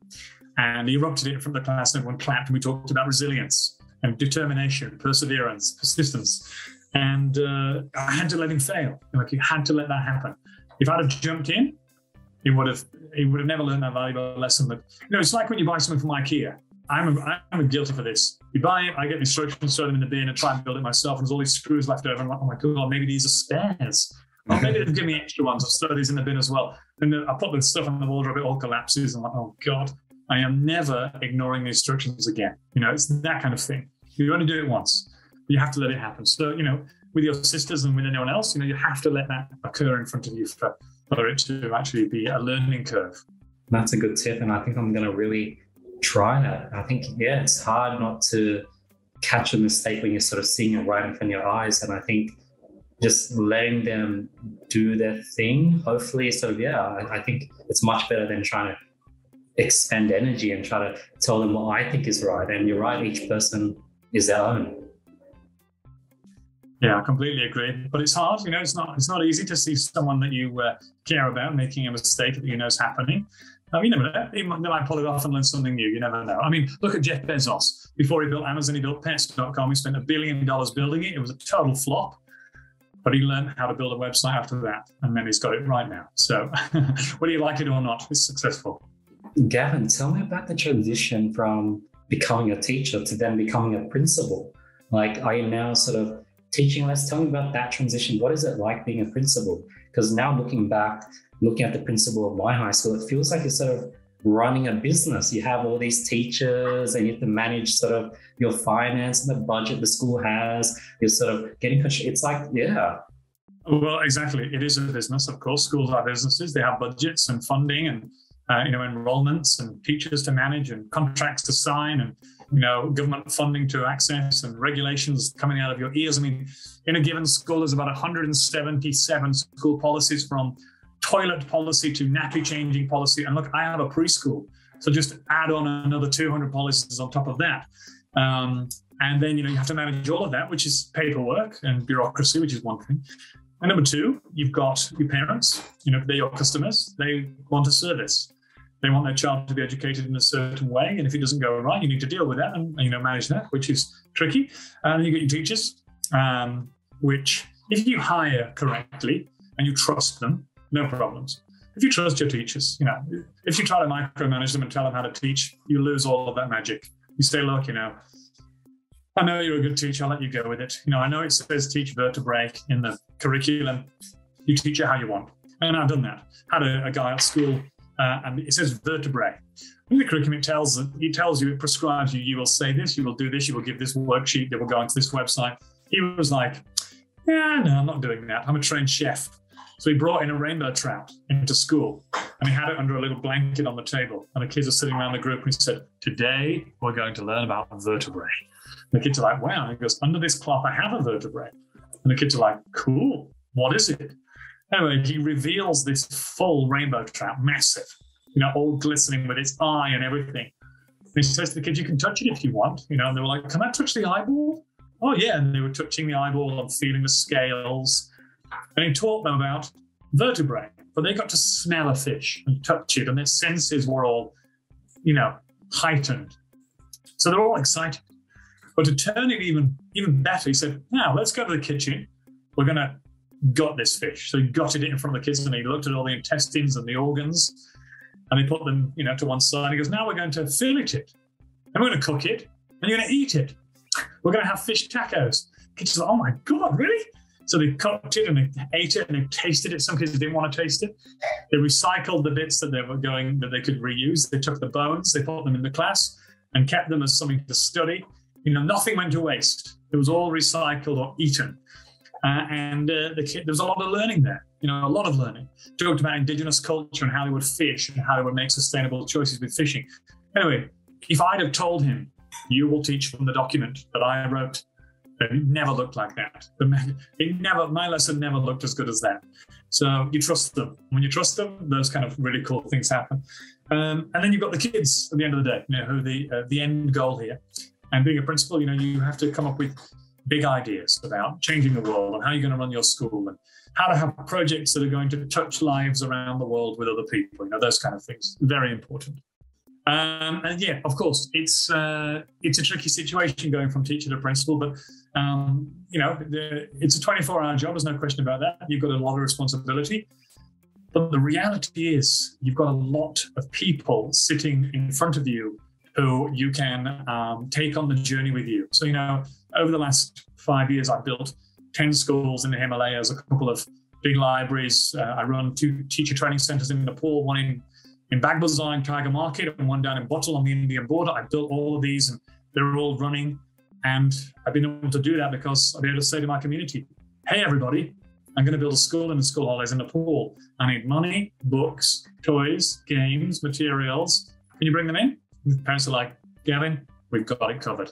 And he erupted it from the class and everyone clapped. And we talked about resilience and determination, perseverance, persistence. And uh, I had to let him fail. Like, you had to let that happen. If I'd have jumped in, he would have he would have never learned that valuable lesson. But you know, it's like when you buy something from IKEA. I'm a, I'm guilty for this. You buy it, I get the instructions, throw them in the bin, and try and build it myself. And there's all these screws left over. I'm like, oh my god, maybe these are spares. Or maybe they'll give me extra ones. I'll throw these in the bin as well. And then I put the stuff on the wardrobe, it all collapses. And I'm like, oh god, I am never ignoring the instructions again. You know, it's that kind of thing. You only do it once. You have to let it happen. So, you know, with your sisters and with anyone else, you know, you have to let that occur in front of you for, for it to actually be a learning curve. That's a good tip. And I think I'm going to really try that. I think, yeah, it's hard not to catch a mistake when you're sort of seeing it right in front of your eyes. And I think just letting them do their thing, hopefully, sort of, yeah, I, I think it's much better than trying to expend energy and try to tell them what I think is right. And you're right, each person is their own. Yeah, I completely agree. But it's hard, you know. It's not. It's not easy to see someone that you uh, care about making a mistake that you know is happening. I mean, you never know. He might pull it off and learn something new. You never know. I mean, look at Jeff Bezos. Before he built Amazon, he built Pets.com. He spent a billion dollars building it. It was a total flop. But he learned how to build a website after that. And then he's got it right now. So whether you like it or not, it's successful. Gavin, tell me about the transition from becoming a teacher to then becoming a principal. Like, are you now sort of teaching less? Tell me about that transition. What is it like being a principal? Because now looking back, looking at the principal of my high school, it feels like you're sort of running a business. You have all these teachers and you have to manage sort of your finance and the budget the school has. You're sort of getting, it's like, yeah. Well, exactly. It is a business, of course. Schools are businesses. They have budgets and funding and, uh, you know, enrollments and teachers to manage and contracts to sign and, you know, government funding to access and regulations coming out of your ears. I mean, in a given school, there's about 177 school policies from toilet policy to nappy changing policy. And look, I have a preschool. So just add on another 200 policies on top of that. Um, and then, you know, you have to manage all of that, which is paperwork and bureaucracy, which is one thing. And number two, you've got your parents, you know, they're your customers. They want a service. They want their child to be educated in a certain way. And if it doesn't go right, you need to deal with that and, you know, manage that, which is tricky. And you get your teachers, um, which if you hire correctly and you trust them, no problems. If you trust your teachers, you know, if you try to micromanage them and tell them how to teach, you lose all of that magic. You say, look, you know, I know you're a good teacher. I'll let you go with it. You know, I know it says teach vertebrae in the curriculum. You teach it how you want. And I've done that. Had a, a guy at school uh, and it says vertebrae. In the curriculum, it tells it tells you, it prescribes you, you will say this, you will do this, you will give this worksheet that will go into this website. He was like, Yeah, no, I'm not doing that. I'm a trained chef. So he brought in a rainbow trout into school and he had it under a little blanket on the table. And the kids are sitting around the group and he said, Today we're going to learn about vertebrae. And the kids are like, Wow. And he goes, Under this cloth, I have a vertebrae. And the kids are like, Cool. What is it? Anyway, he reveals this full rainbow trout, massive, you know, all glistening with its eye and everything. And he says to the kids, You can touch it if you want, you know, and they were like, Can I touch the eyeball? Oh, yeah. And they were touching the eyeball and feeling the scales. And he taught them about vertebrae, but they got to smell a fish and touch it, and their senses were all, you know, heightened. So they're all excited. But to turn it even even better, he said, "Now let's go to the kitchen. We're to gut this fish." So he gutted it in front of the kids, and he looked at all the intestines and the organs, and he put them, you know, to one side. He goes, "Now we're going to fillet it, and we're going to cook it, and you're going to eat it. We're going to have fish tacos." Kids are like, "Oh my god, really?" So they cooked it and they ate it and they tasted it. Some kids didn't want to taste it. They recycled the bits that they were going that they could reuse. They took the bones, they put them in the class and kept them as something to study. You know, nothing went to waste. It was all recycled or eaten. Uh, and uh, the kid, there was a lot of learning there. You know, a lot of learning. Talked about indigenous culture and how they would fish and how they would make sustainable choices with fishing. Anyway, if I'd have told him, "You will teach from the document that I wrote," it never looked like that. It never, my lesson never looked as good as that. So you trust them. When you trust them, those kind of really cool things happen. Um, and then you've got the kids at the end of the day, you know, who the uh, the end goal here. And being a principal, you know, you have to come up with big ideas about changing the world and how you're going to run your school and how to have projects that are going to touch lives around the world with other people. You know, those kind of things. Very important. Um, and yeah, of course, it's uh, it's a tricky situation going from teacher to principal, but um, you know, the, it's a 24-hour job. There's no question about that. You've got a lot of responsibility, but the reality is you've got a lot of people sitting in front of you who you can um, take on the journey with you. So you know, over the last five years, I've built 10 schools in the Himalayas, a couple of big libraries. Uh, I run two teacher training centers in Nepal, one in in Bagbazar Tiger Market and one down in Butwal on the Indian border. I built all of these and they're all running. And I've been able to do that because I've been able to say to my community, hey, everybody, I'm going to build a school in the school holidays in Nepal. I need money, books, toys, games, materials. Can you bring them in? And the parents are like, Gavin, we've got it covered.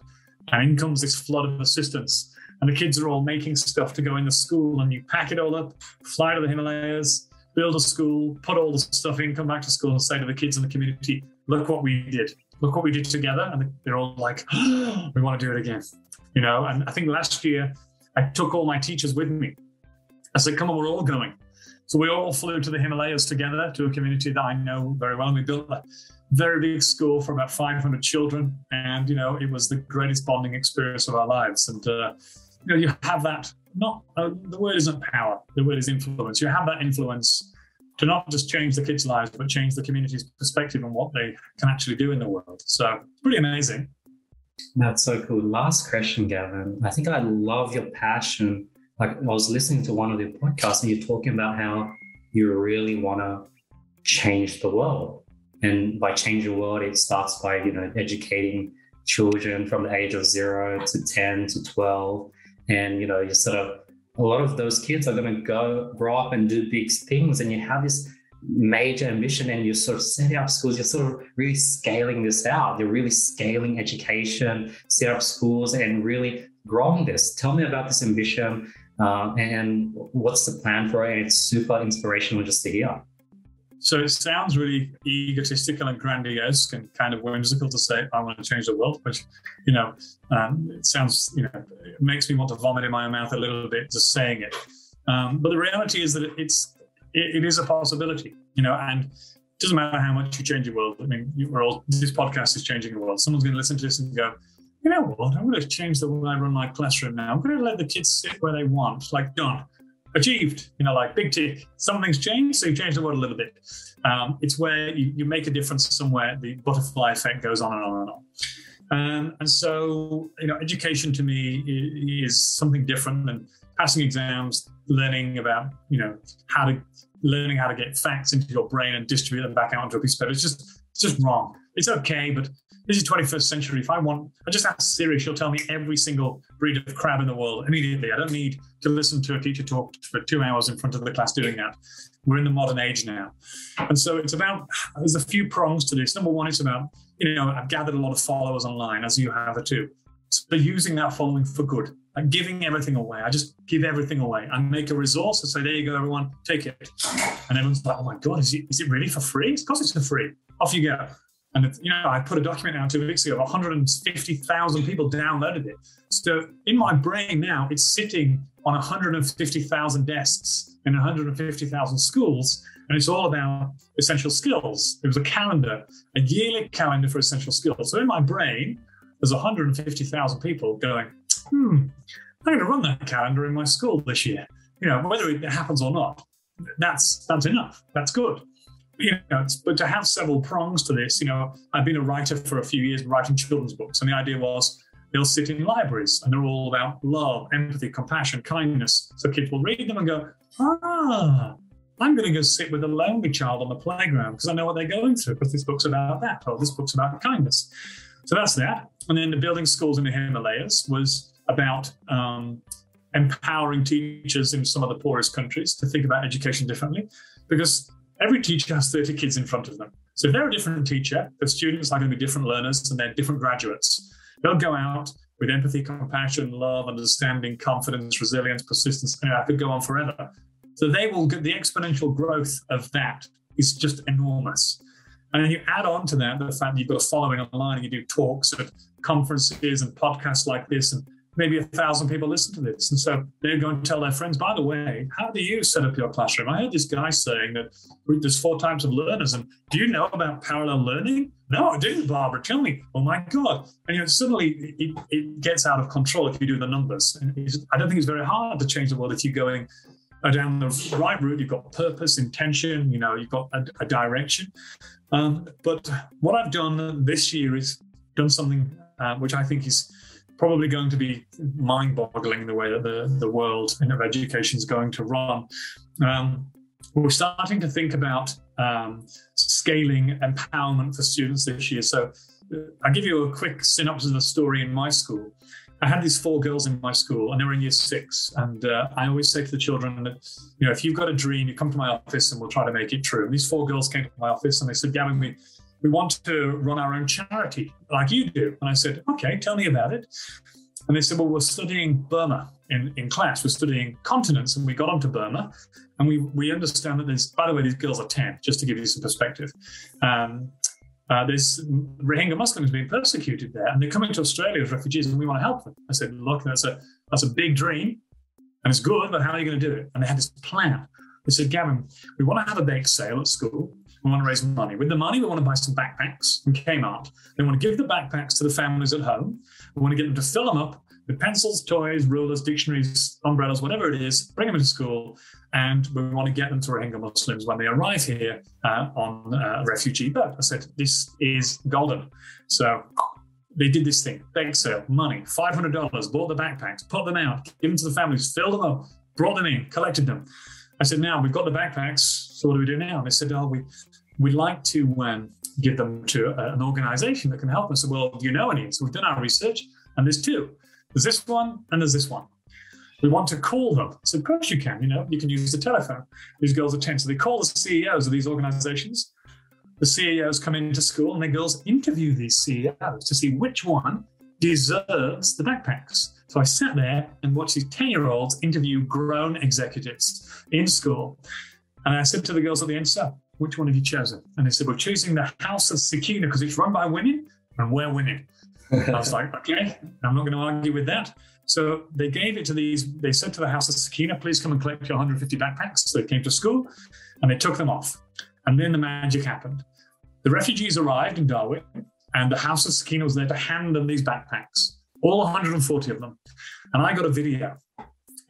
And in comes this flood of assistance. And the kids are all making stuff to go in the school, and you pack it all up, fly to the Himalayas, build a school, put all the stuff in, come back to school and say to the kids in the community, look what we did. Look what we did together. And they're all like, we want to do it again. You know, and I think last year I took all my teachers with me. I said, come on, we're all going. So we all flew to the Himalayas together to a community that I know very well. And we built a very big school for about 500 children. And, you know, it was the greatest bonding experience of our lives. And, uh, you know, you have that not uh, the word isn't power the word is influence you have that influence to not just change the kids lives but change the community's perspective on what they can actually do in the world. So pretty amazing. That's so cool. Last question gavin. I think i love your passion. Like i was listening to one of your podcasts and you're talking about how you really want to change the world. And by change the world it starts by you know educating children from the age of 0 to 10 to 12 and you know you sort of a lot of those kids are going to go grow up and do big things and you have this major ambition and you're sort of setting up schools you're sort of really scaling this out. You're really scaling education set up schools and really growing this. Tell me about this ambition uh, and what's the plan for it? And it's super inspirational just to hear so it sounds really egotistical and grandiose and kind of whimsical to say, I want to change the world, which, you know, um, it sounds, you know, it makes me want to vomit in my mouth a little bit just saying it. Um, but the reality is that it's, it, it is a possibility, you know, and it doesn't matter how much you change the world. I mean, we're all, this podcast is changing the world. Someone's going to listen to this and go, you know what, I'm going to change the way I run my classroom now. I'm going to let the kids sit where they want, like done achieved, you know, like big tick. Something's changed, so you change the world a little bit. Um, it's where you, you make a difference somewhere, the butterfly effect goes on and on and on. Um, and so, you know, education to me is something different than passing exams, learning about, you know, how to learning how to get facts into your brain and distribute them back out onto a piece of paper. It's just, it's just wrong. It's okay, but this is 21st century. If I want, I just ask Siri, she'll tell me every single breed of crab in the world immediately. I don't need to listen to a teacher talk for two hours in front of the class doing that. We're in the modern age now. And so it's about, there's a few prongs to this. Number one, it's about, you know, I've gathered a lot of followers online, as you have too. So using that following for good, like giving everything away. I just give everything away. I make a resource and say, there you go, everyone, take it. And everyone's like, oh my God, is it, is it really for free? Of course it's for free. Off you go And you know, I put a document out two weeks ago. 150,000 people downloaded it. So in my brain now, it's sitting on 150,000 desks in 150,000 schools, and it's all about essential skills. It was a calendar, a yearly calendar for essential skills. So in my brain, there's 150,000 people going, "Hmm, I'm going to run that calendar in my school this year." You know, whether it happens or not, that's that's enough. That's good you know, but to have several prongs to this, you know, I've been a writer for a few years writing children's books, and the idea was they'll sit in libraries and they're all about love, empathy, compassion, kindness. So kids will read them and go, ah, I'm going to go sit with a lonely child on the playground because I know what they're going through because this book's about that or this book's about kindness. So that's that. And then the building schools in the Himalayas was about um, empowering teachers in some of the poorest countries to think about education differently because every teacher has 30 kids in front of them. So if they're a different teacher, the students are going to be different learners and they're different graduates. They'll go out with empathy, compassion, love, understanding, confidence, resilience, persistence. I could go on forever. So they will get the exponential growth of that is just enormous. And then you add on to that the fact that you've got a following online and you do talks at conferences and podcasts like this and maybe a thousand people listen to this. And so they're going to tell their friends, by the way, how do you set up your classroom? I heard this guy saying that there's four types of learners. And do you know about parallel learning? No, I didn't, Barbara. Tell me. Oh my God. And you know, suddenly it, it gets out of control if you do the numbers. And I don't think it's very hard to change the world if you're going down the right route. You've got purpose, intention, you know, you've got a, a direction. Um, but what I've done this year is done something uh, which I think is probably going to be mind-boggling the way that the, the world of education is going to run. Um, we're starting to think about um, scaling empowerment for students this year. So uh, I'll give you a quick synopsis of the story in my school. I had these four girls in my school, and they were in year six. And uh, I always say to the children that, you know, if you've got a dream, you come to my office and we'll try to make it true. And these four girls came to my office and they said, Gavin, we, we want to run our own charity like you do. And I said, okay, tell me about it. And they said, well, we're studying Burma in, in class. We're studying continents. And we got onto Burma. And we, we understand that there's, by the way, these girls are 10, just to give you some perspective. Um, uh, there's Rohingya Muslims being persecuted there, and they're coming to Australia as refugees, and we want to help them. I said, look, that's a that's a big dream, and it's good, but how are you going to do it? And they had this plan. They said, Gavin, we want to have a bake sale at school. We want to raise money. With the money, we want to buy some backpacks from Kmart. They want to give the backpacks to the families at home. We want to get them to fill them up with pencils, toys, rulers, dictionaries, umbrellas, whatever it is, bring them into school. And we want to get them to Rohingya Muslims when they arrive here uh, on a refugee boat. I said, this is golden. So they did this thing, bake sale, money, $500, bought the backpacks, put them out, give them to the families, filled them up, brought them in, collected them. I said, now we've got the backpacks. So what do we do now? And they said, oh, we, we'd like to um, give them to a, an organization that can help us. So, well, do you know any? So we've done our research, and there's two. There's this one, and there's this one. We want to call them. So, of course, you can. You know, you can use the telephone. These girls attend. So they call the CEOs of these organizations. The CEOs come into school, and the girls interview these CEOs to see which one deserves the backpacks. So I sat there and watched these 10 year olds interview grown executives in school. And I said to the girls at the end, so which one have you chosen? And they said, we're choosing the House of Sakina because it's run by women and we're winning. I was like, okay, I'm not going to argue with that. So they gave it to these, they said to the House of Sakina, please come and collect your 150 backpacks. So they came to school and they took them off. And then the magic happened. The refugees arrived in Darwin and the House of Sakina was there to hand them these backpacks, all 140 of them. And I got a video.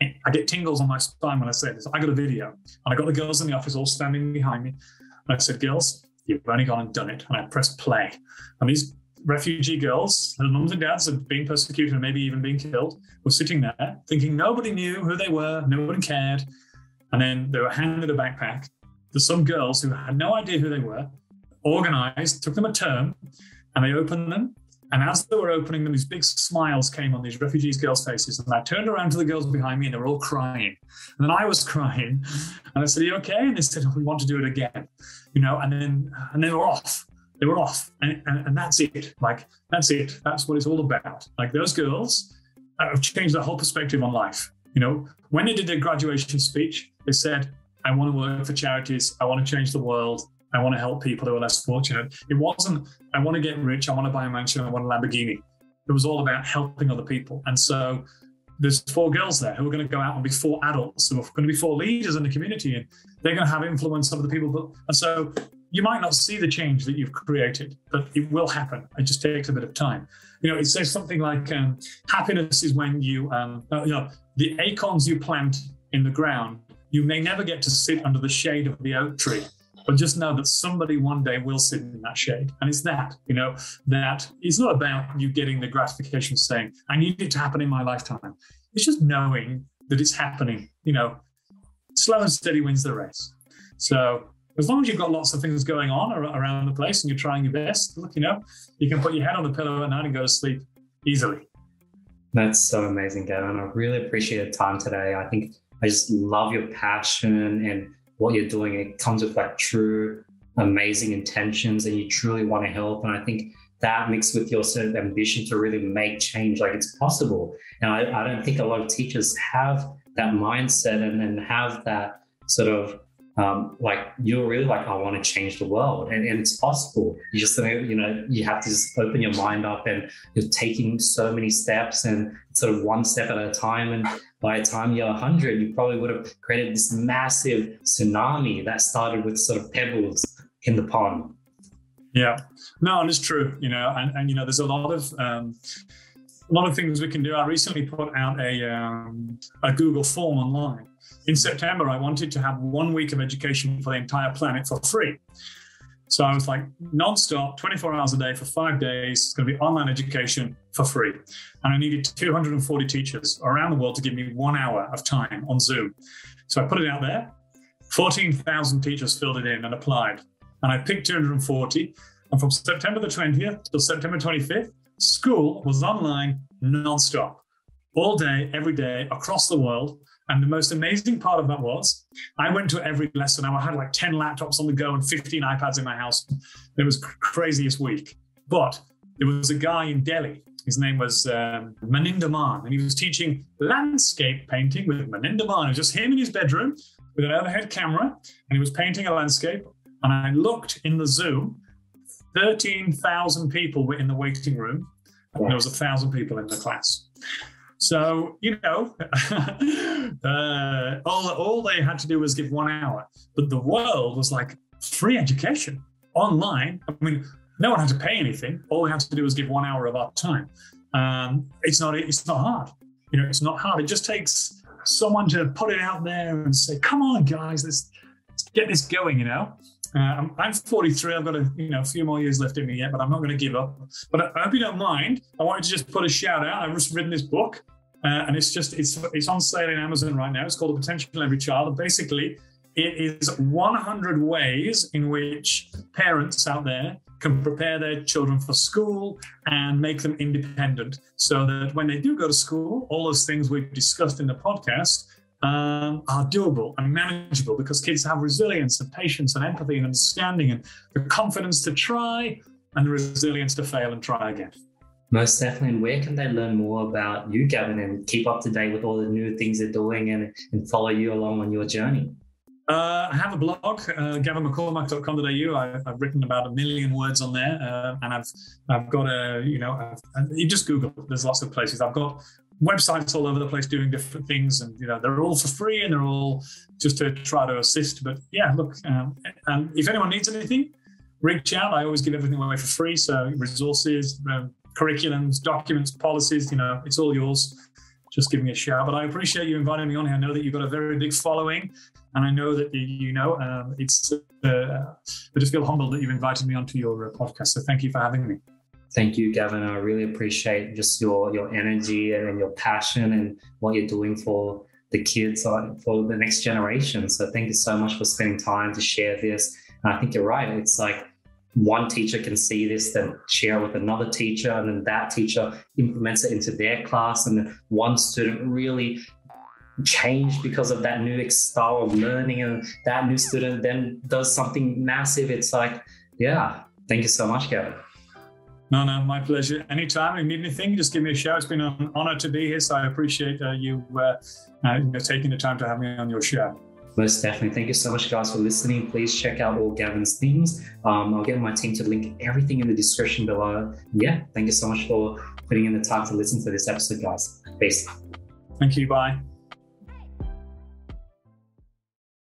I get tingles on my spine when I say this. I got a video, and I got the girls in the office all standing behind me. And I said, Girls, you've only gone and done it. And I pressed play. And these refugee girls, their mums and dads had been persecuted and maybe even been killed, were sitting there thinking nobody knew who they were, nobody cared. And then they were handed a backpack. There's some girls who had no idea who they were, organized, took them a turn, and they opened them. And as they were opening them, these big smiles came on these refugees' girls' faces. And I turned around to the girls behind me, and they were all crying. And then I was crying, and I said, "Are you okay?" And they said, oh, "We want to do it again," you know. And then and they were off. They were off, and, and, and that's it. Like that's it. That's what it's all about. Like those girls uh, have changed their whole perspective on life. You know, when they did their graduation speech, they said, "I want to work for charities. I want to change the world." I want to help people who are less fortunate. It wasn't, I want to get rich, I want to buy a mansion, I want a Lamborghini. It was all about helping other people. And so there's four girls there who are going to go out and be four adults who are going to be four leaders in the community and they're going to have influence over the people. And so you might not see the change that you've created, but it will happen. It just takes a bit of time. You know, it says something like um, happiness is when you, um, uh, you know, the acorns you plant in the ground, you may never get to sit under the shade of the oak tree, but just know that somebody one day will sit in that shade. And it's that, you know, that it's not about you getting the gratification saying, I need it to happen in my lifetime. It's just knowing that it's happening, you know, slow and steady wins the race. So as long as you've got lots of things going on around the place and you're trying your best, look, you know, you can put your head on the pillow at night and go to sleep easily. That's so amazing, Gavin. I really appreciate your time today. I think I just love your passion and what you're doing. It comes with like true, amazing intentions, and you truly want to help. And I think that mixed with your sort of ambition to really make change, like it's possible. And I, I don't think a lot of teachers have that mindset and, and have that sort of um, like you're really like I want to change the world, and, and it's possible. You just you know you have to just open your mind up, and you're taking so many steps, and sort of one step at a time. And by the time you're 100, you probably would have created this massive tsunami that started with sort of pebbles in the pond. Yeah, no, and it's true. You know, and, and you know, there's a lot of um, a lot of things we can do. I recently put out a um, a Google form online in September, I wanted to have one week of education for the entire planet for free. So I was like, nonstop, 24 hours a day for five days. It's going to be online education for free. And I needed 240 teachers around the world to give me one hour of time on Zoom. So I put it out there. 14,000 teachers filled it in and applied. And I picked 240. And from September the 20th till September 25th, school was online nonstop, all day, every day, across the world. And the most amazing part of that was I went to every lesson. I had like 10 laptops on the go and 15 iPads in my house. It was craziest week. But there was a guy in Delhi. His name was um, Maninder and he was teaching landscape painting with Maninder Maan. It was just him in his bedroom with an overhead camera, and he was painting a landscape. And I looked in the Zoom, 13,000 people were in the waiting room, and there was a thousand people in the class. So, you know, uh, all, all they had to do was give one hour. But the world was like free education online. I mean, no one had to pay anything. All we had to do was give one hour of our time. Um, it's not it's not hard. You know, it's not hard. It just takes someone to put it out there and say, "Come on, guys, let's, get this going." You know, uh, I'm, 43. I've got a you know a few more years left in me yet, but I'm not going to give up. But I, I hope you don't mind. I wanted to just put a shout out. I've just written this book. Uh, and it's just it's it's on sale in Amazon right now. It's called The Potential Every Child. And basically, it is 100 ways in which parents out there can prepare their children for school and make them independent, so that when they do go to school, all those things we've discussed in the podcast um, are doable and manageable because kids have resilience and patience and empathy and understanding and the confidence to try and the resilience to fail and try again. Most definitely. And where can they learn more about you, Gavin, and keep up to date with all the new things you're doing and, and follow you along on your journey? Uh, I have a blog, uh, gavinmccormack.com.au. I've, I've written about a million words on there, uh, and I've I've got a you know I've, you just Google. There's lots of places. I've got websites all over the place doing different things, and you know they're all for free and they're all just to try to assist. But yeah, look, um, and if anyone needs anything, reach out. I always give everything away for free. So resources, um, curriculums, documents, policies, you know, it's all yours. Just giving a shout. But I appreciate you inviting me on here. I know that you've got a very big following, and I know that you know um, it's. Uh, I just feel humbled that you've invited me onto your uh, podcast. So thank you for having me. Thank you, Gavin. I really appreciate just your your energy and your passion and what you're doing for the kids for the next generation. So thank you so much for spending time to share this. And I think you're right. It's like one teacher can see this, then share with another teacher, and then that teacher implements it into their class, and then one student really changed because of that new style of learning, and that new student then does something massive. It's like, yeah, thank you so much, Gavin. No, no, my pleasure. Anytime you need anything, just give me a shout. It's been an honor to be here, so I appreciate uh, you, uh, uh, taking the time to have me on your show. Most definitely. Thank you so much, guys, for listening. Please check out all Gavin's things. Um, I'll get my team to link everything in the description below. Yeah, thank you so much for putting in the time to listen to this episode, guys. Peace. Thank you. Bye.